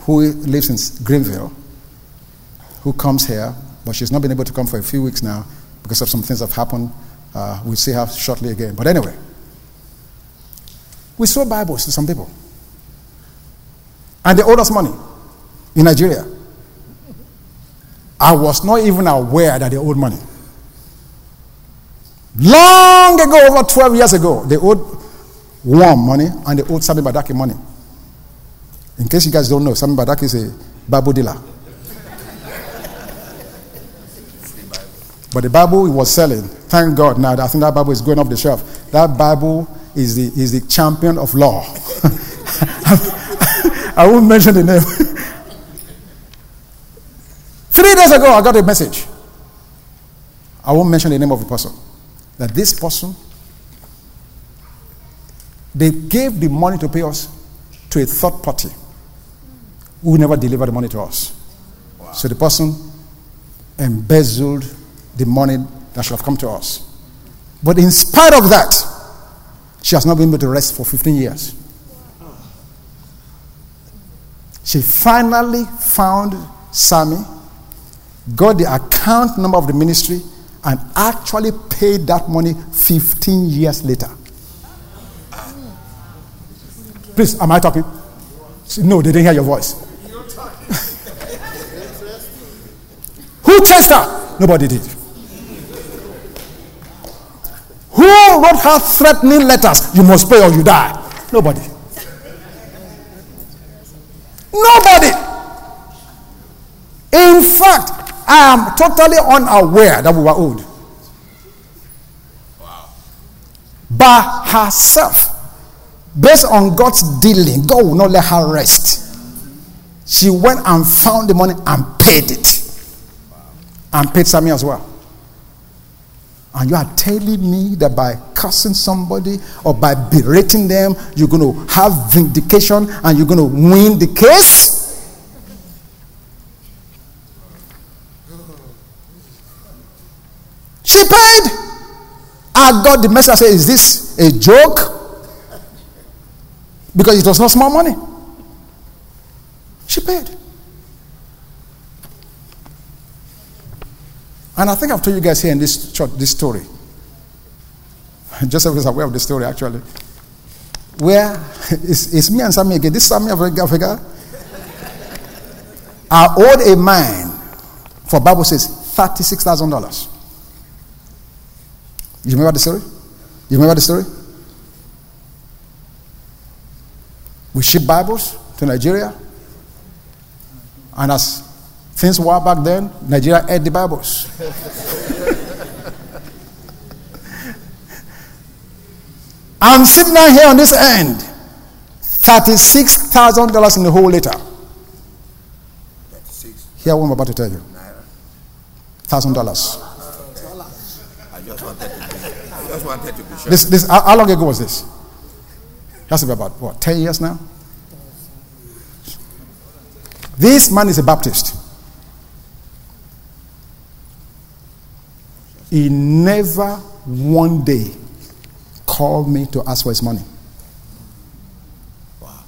who lives in Greenville, who comes here, but she's not been able to come for a few weeks now because of some things that have happened. Uh, we'll see her shortly again. But anyway, we sold Bibles to some people. And they owed us money in Nigeria. I was not even aware that they owed money. Long ago, over 12 years ago, they owed one money and they owed Sami Badaki money. In case you guys don't know, Sami Badaki is a Bible dealer. But the Bible he was selling, thank God now, I think that Bible is going off the shelf. That Bible is the, is the champion of law. I won't mention the name. Three days ago, I got a message. I won't mention the name of the person. That this person, they gave the money to pay us to a third party who never delivered the money to us. So the person embezzled the money that should have come to us. But in spite of that, she has not been able to rest for 15 years. She finally found Sammy, got the account number of the ministry, and actually paid that money 15 years later. Please, am I talking? No, they didn't hear your voice. Who chased her? Nobody did. Who wrote her threatening letters? You must pay or you die. Nobody. Nobody. In fact, I am totally unaware that we were owed. By herself, based on God's dealing, God will not let her rest. She went and found the money and paid it. And paid Sammy as well. And you are telling me that by cursing somebody or by berating them, you're going to have vindication and you're going to win the case? She paid. I got the message. I said, Is this a joke? Because it was not small money. She paid. And I think I've told you guys here in this church this story. Joseph is aware of the story actually. Where it's, it's me and Sammy again. This Sammy of Africa. I owed a man, for Bible says, $36,000. You remember the story? You remember the story? We ship Bibles to Nigeria. And as things were back then, Nigeria ate the Bibles. I'm sitting down here on this end. $36,000 in the whole letter.
36
Hear what I'm about to tell you. $1,000.
I just want just wanted to be sure.
This, this, how, how long ago was this? That's about, what, 10 years now? This man is a Baptist. He never one day called me to ask for his money. Wow.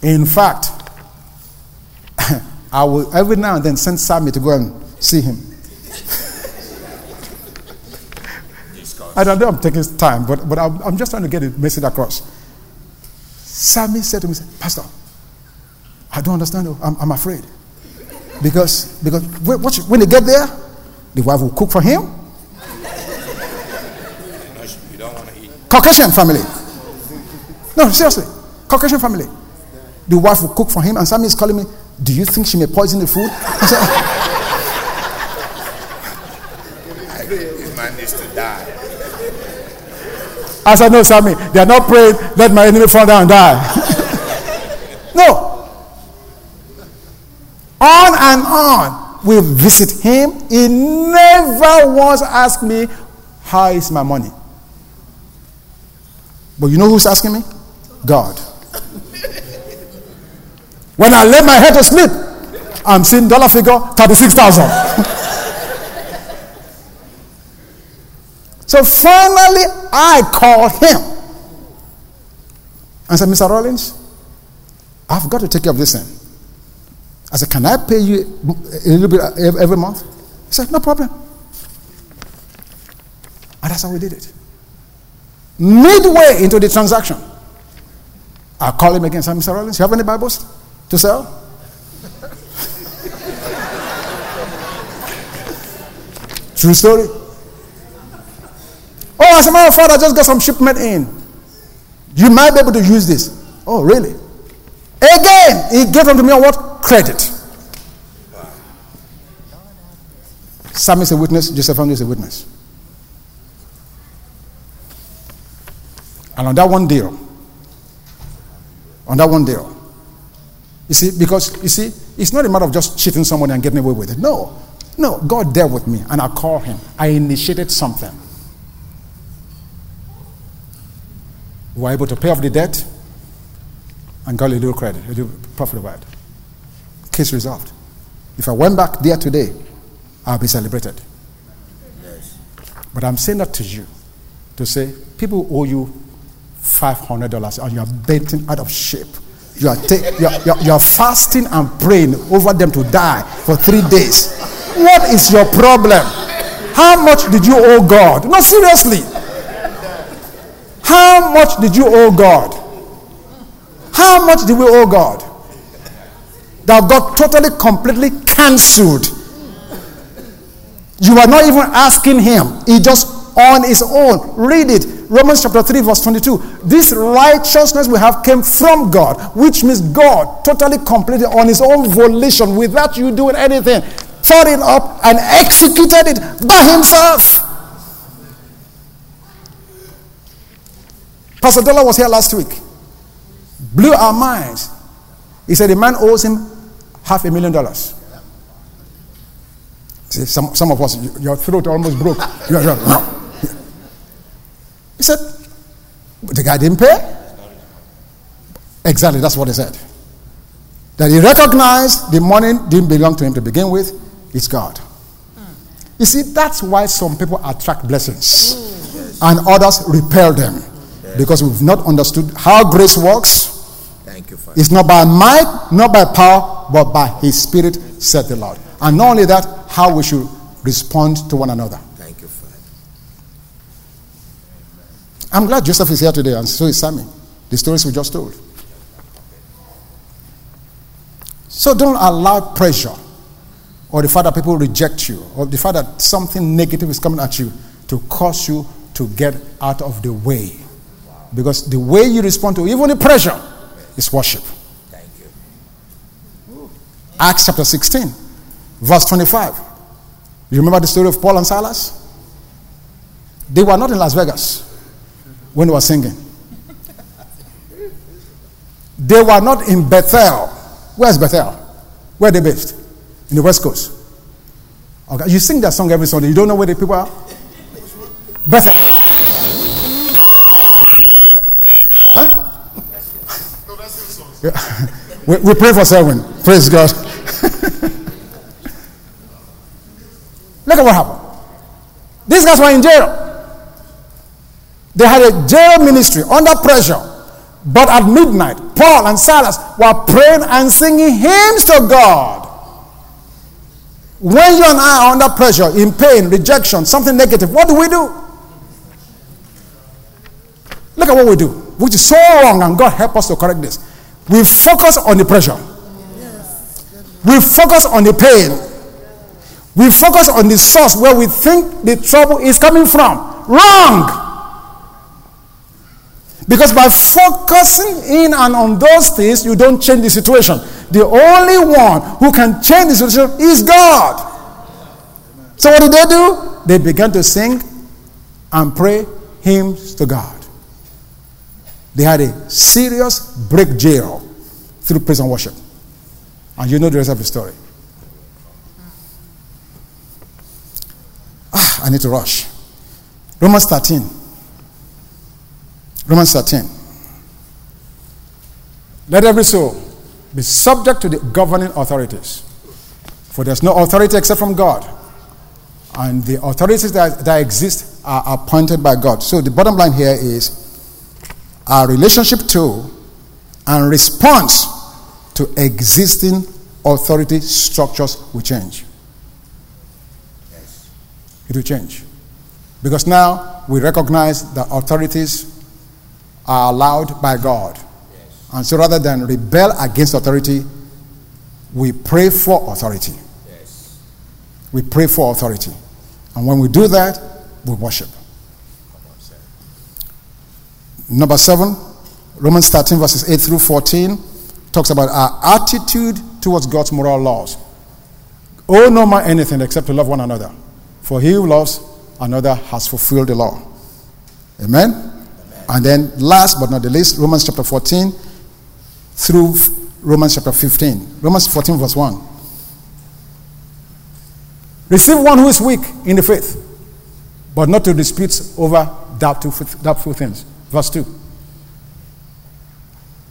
In fact, I will every now and then send Sammy to go and see him. I don't know I'm taking time, but, but I'm, I'm just trying to get the message across. Sammy said to me, Pastor, I don't understand. I'm, I'm afraid. Because, because when, when they get there, the wife will cook for him. Caucasian family. No, seriously. Caucasian family. The wife will cook for him, and Sammy is calling me, Do you think she may poison the food? I said,
This man needs to die.
I said, No, Sammy, they are not praying, let my enemy fall down and die. no. On and on. We visit him. He never once asked me, How is my money? But you know who's asking me? God. When I lay my head to sleep, I'm seeing dollar figure 36,000. so finally, I called him and said, Mr. Rollins, I've got to take care of this thing. I said, Can I pay you a little bit uh, every month? He said, No problem. And that's how we did it. Midway into the transaction, I called him again said, Mr. Rollins, you have any Bibles to sell? True story. Oh, as a matter of fact, I just got some shipment in. You might be able to use this. Oh, really? Again, he gave them to me on what? Credit. Sam is a witness, Joseph is a witness. And on that one deal, oh, on that one deal, oh, you see, because you see, it's not a matter of just cheating somebody and getting away with it. No, no, God dealt with me, and I called Him. I initiated something. We were able to pay off the debt and got a little credit, a little profit about it. Case resolved. If I went back there today, I'll be celebrated.
Yes.
But I'm saying that to you to say people owe you $500 and you're baiting out of shape. You are, ta- you're, you're, you're fasting and praying over them to die for three days. What is your problem? How much did you owe God? No, seriously. How much did you owe God? How much did we owe God? That got totally, completely cancelled. You are not even asking Him. He just on His own. Read it. Romans chapter 3, verse 22. This righteousness we have came from God, which means God totally, completely on His own volition without you doing anything. Thought it up and executed it by Himself. Pastor Dollar was here last week. Blew our minds. He said the man owes him half a million dollars. See, some, some of us, your throat almost broke. He said, the guy didn't pay? Exactly, that's what he said. That he recognized the money didn't belong to him to begin with, it's God. You see, that's why some people attract blessings and others repel them because we've not understood how grace works.
Thank you, Father.
It's not by might, not by power, but by His Spirit, said the Lord. And not only that, how we should respond to one another.
Thank you, Father.
I'm glad Joseph is here today, and so is Sammy. The stories we just told. So don't allow pressure or the fact that people reject you or the fact that something negative is coming at you to cause you to get out of the way. Because the way you respond to even the pressure is worship.
Thank you.
Acts chapter 16, verse 25. You remember the story of Paul and Silas? They were not in Las Vegas when they were singing. They were not in Bethel. Where's Bethel? Where are they based? In the West Coast. Okay. You sing that song every Sunday. You don't know where the people are? Bethel. We, we pray for Selwyn. Praise God. Look at what happened. These guys were in jail. They had a jail ministry under pressure. But at midnight, Paul and Silas were praying and singing hymns to God. When you and I are under pressure, in pain, rejection, something negative, what do we do? Look at what we do, which is so wrong, and God help us to correct this. We focus on the pressure, we focus on the pain, we focus on the source where we think the trouble is coming from. Wrong! Because by focusing in and on those things, you don't change the situation. The only one who can change the situation is God. So what did they do? They began to sing and pray hymns to God. They had a serious break jail through praise and worship. And you know the rest of the story. Ah, I need to rush. Romans 13. Romans 13. Let every soul be subject to the governing authorities. For there's no authority except from God. And the authorities that, that exist are appointed by God. So the bottom line here is our relationship to and response to existing authority structures will change. Yes. It will change. Because now we recognize that authorities are allowed by God. Yes. And so rather than rebel against authority, we pray for authority. Yes. We pray for authority. And when we do that, we worship. Number seven, Romans 13, verses 8 through 14, talks about our attitude towards God's moral laws. Owe no man anything except to love one another. For he who loves another has fulfilled the law. Amen? And then, last but not the least, Romans chapter 14 through Romans chapter 15. Romans 14, verse 1. Receive one who is weak in the faith, but not to dispute over doubtful, doubtful things. Verse 2.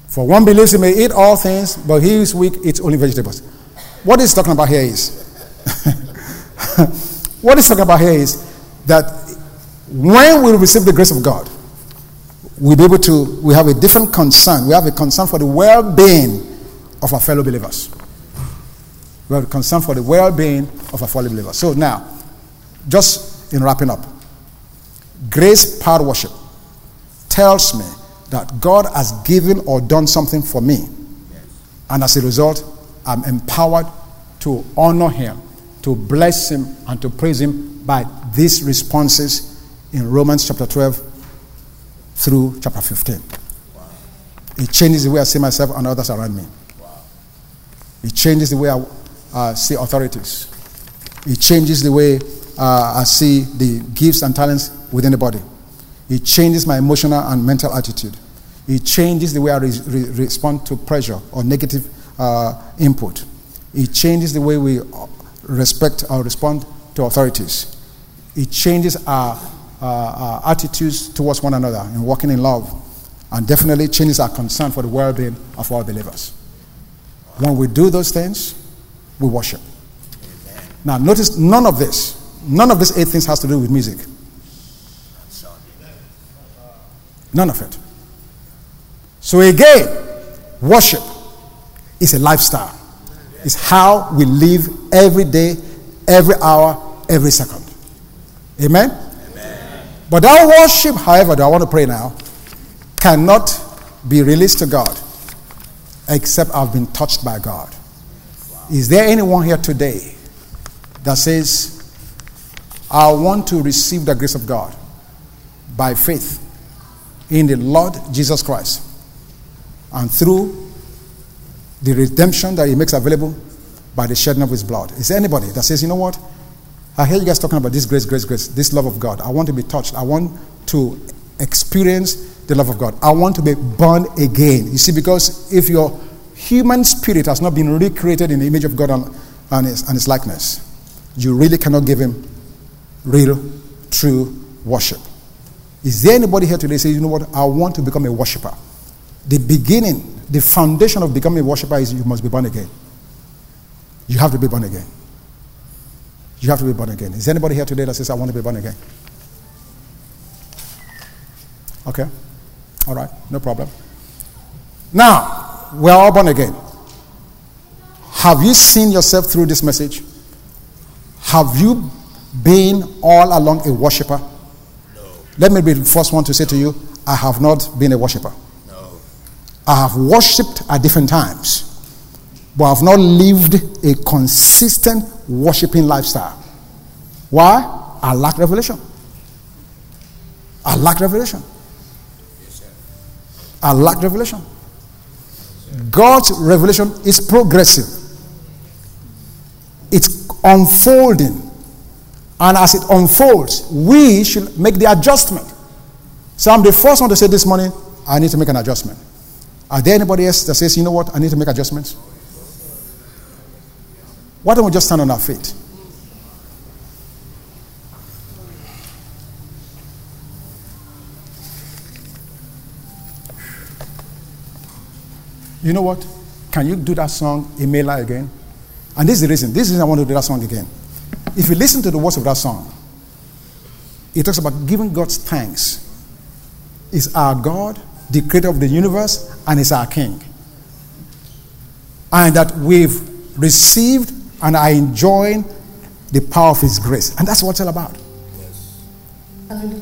For one believes he may eat all things, but he who is weak eats only vegetables. What he's talking about here is what he's talking about here is that when we receive the grace of God, we'll be able to, we have a different concern. We have a concern for the well being of our fellow believers. We have a concern for the well being of our fellow believers. So now, just in wrapping up, grace power worship tells me that God has given or done something for me. And as a result, I'm empowered to honor Him, to bless Him, and to praise Him by these responses in Romans chapter 12, through chapter 15. Wow. It changes the way I see myself and others around me. Wow. It changes the way I uh, see authorities. It changes the way uh, I see the gifts and talents within the body. It changes my emotional and mental attitude. It changes the way I re- re- respond to pressure or negative uh, input. It changes the way we respect or respond to authorities. It changes our uh, uh, attitudes towards one another and walking in love. And definitely changes our concern for the well being of our believers. When we do those things, we worship. Now, notice none of this, none of these eight things has to do with music. None of it. So, again, worship is a lifestyle, it's how we live every day, every hour, every second. Amen? But that worship, however, that I want to pray now, cannot be released to God except I've been touched by God. Is there anyone here today that says, I want to receive the grace of God by faith in the Lord Jesus Christ and through the redemption that He makes available by the shedding of His blood? Is there anybody that says, you know what? I hear you guys talking about this grace, grace, grace, this love of God. I want to be touched. I want to experience the love of God. I want to be born again. You see, because if your human spirit has not been recreated in the image of God and, and, his, and his likeness, you really cannot give him real, true worship. Is there anybody here today say, you know what, I want to become a worshiper? The beginning, the foundation of becoming a worshiper is you must be born again. You have to be born again. You have to be born again. Is anybody here today that says, I want to be born again? Okay. All right. No problem. Now, we're all born again. Have you seen yourself through this message? Have you been all along a worshiper? Let me be the first one to say to you, I have not been a worshiper.
No.
I have worshipped at different times, but I have not lived a consistent worshiping lifestyle. Why? I lack revelation. I lack revelation. Yes, I lack revelation. God's revelation is progressive, it's unfolding. And as it unfolds, we should make the adjustment. So I'm the first one to say this morning, I need to make an adjustment. Are there anybody else that says, you know what, I need to make adjustments? Why don't we just stand on our feet? You know what? Can you do that song, Emela, again? And this is the reason. This is reason I want to do that song again. If you listen to the words of that song, it talks about giving God's thanks. Is our God, the creator of the universe, and is our King. And that we've received and are enjoying the power of His grace. And that's what it's all about. Yes.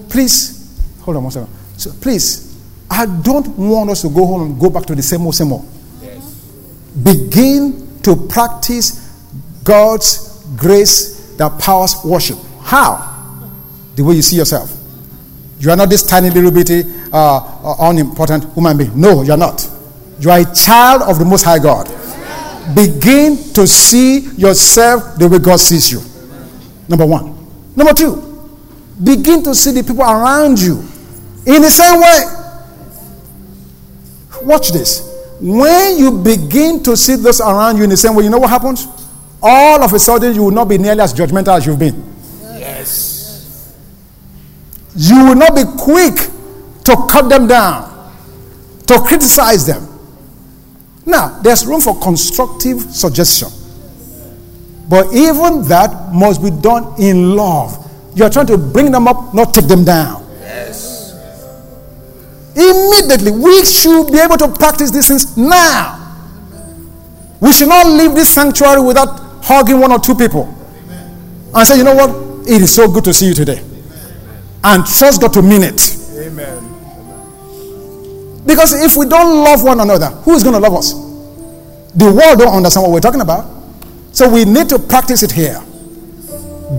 Please, hold on one second. So please, I don't want us to go home and go back to the same old, same old. Yes. Begin to practice God's grace that powers worship. How? The way you see yourself. You are not this tiny little bitty, uh, uh, unimportant human being. No, you're not. You are a child of the Most High God. Begin to see yourself the way God sees you. Number one. Number two, begin to see the people around you in the same way. Watch this. When you begin to see those around you in the same way, you know what happens? All of a sudden, you will not be nearly as judgmental as you've been.
Yes.
You will not be quick to cut them down, to criticize them. Now, there's room for constructive suggestion. But even that must be done in love. You're trying to bring them up, not take them down.
Yes.
Immediately, we should be able to practice these things now. We should not leave this sanctuary without hugging one or two people and say, you know what? It is so good to see you today. And trust God to mean it.
Amen.
Because if we don't love one another, who is going to love us? The world don't understand what we're talking about. So we need to practice it here.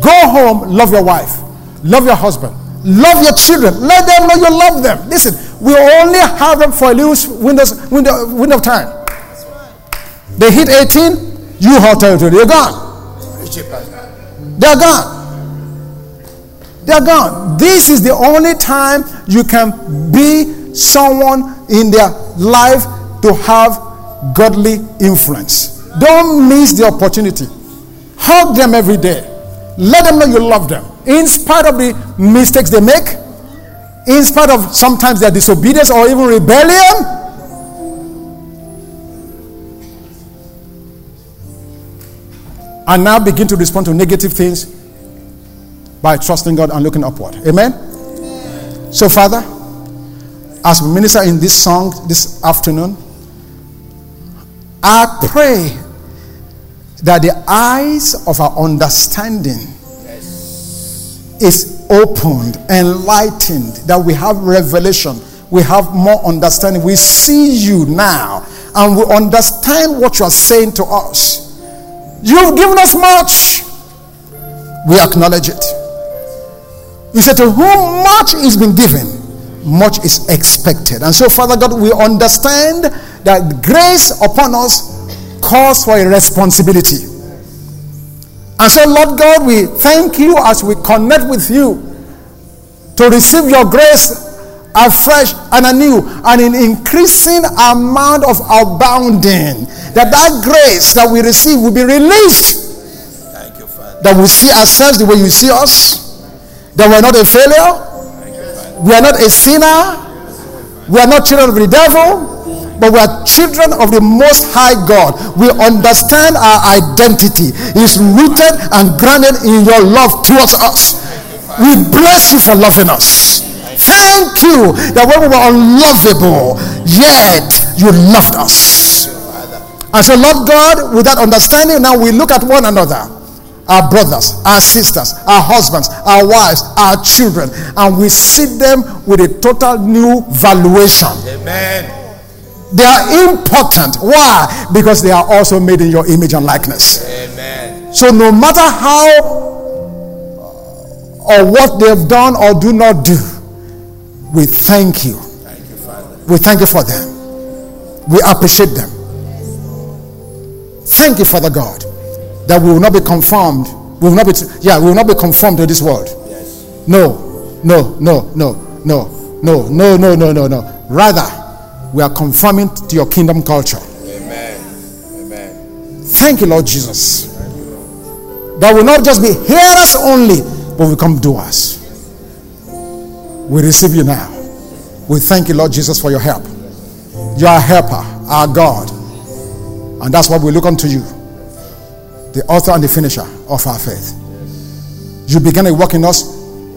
Go home, love your wife, love your husband, love your children. Let them know you love them. Listen, we only have them for a little windows, window, window of time. They hit 18, you hold territory. They're gone. They're gone. They're gone. This is the only time you can be someone in their life to have godly influence. Don't miss the opportunity. Hug them every day. Let them know you love them. In spite of the mistakes they make, in spite of sometimes their disobedience or even rebellion, and now begin to respond to negative things by trusting God and looking upward. Amen? So, Father, as we minister in this song this afternoon, I pray that the eyes of our understanding is opened, enlightened, that we have revelation, we have more understanding. We see you now, and we understand what you are saying to us. You've given us much. We acknowledge it. You said, To whom much is been given, much is expected. And so, Father God, we understand that grace upon us calls for a responsibility. And so, Lord God, we thank you as we connect with you to receive your grace afresh and anew and in increasing amount of abounding that that grace that we receive will be released
Thank you, Father.
that we see ourselves the way you see us that we're not a failure We are not a sinner. We are not children of the devil but we are children of the most high God. We understand our identity is rooted and grounded in your love towards us. We bless you for loving us. Thank you that when we were unlovable, yet you loved us. And so, love God, with that understanding, now we look at one another our brothers, our sisters, our husbands, our wives, our children, and we see them with a total new valuation.
Amen.
They are important. Why? Because they are also made in your image and likeness.
Amen.
So, no matter how or what they've done or do not do, we thank you. We thank you for them. We appreciate them. Thank you, Father God, that we will not be conformed. We will not be, yeah, we will not be conformed to this world.
Yes.
No, no, no, no, no, no, no, no, no, no, no. Rather, we are conforming to your kingdom culture.
Amen. Amen.
Thank you, Lord Jesus. That will not just be hearers only, but we come doers. We receive you now. We thank you, Lord Jesus, for your help. You are a helper, our God. And that's why we look unto you, the author and the finisher of our faith. You began a work in us,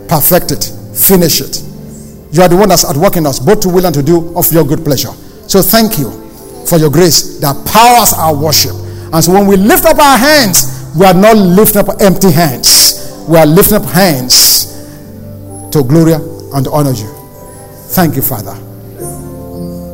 perfect it, finish it. You are the one that's at work in us, both to will and to do of your good pleasure. So thank you for your grace that powers our worship. And so when we lift up our hands, we are not lifting up empty hands. We are lifting up hands to glory and honor you. Thank you, Father.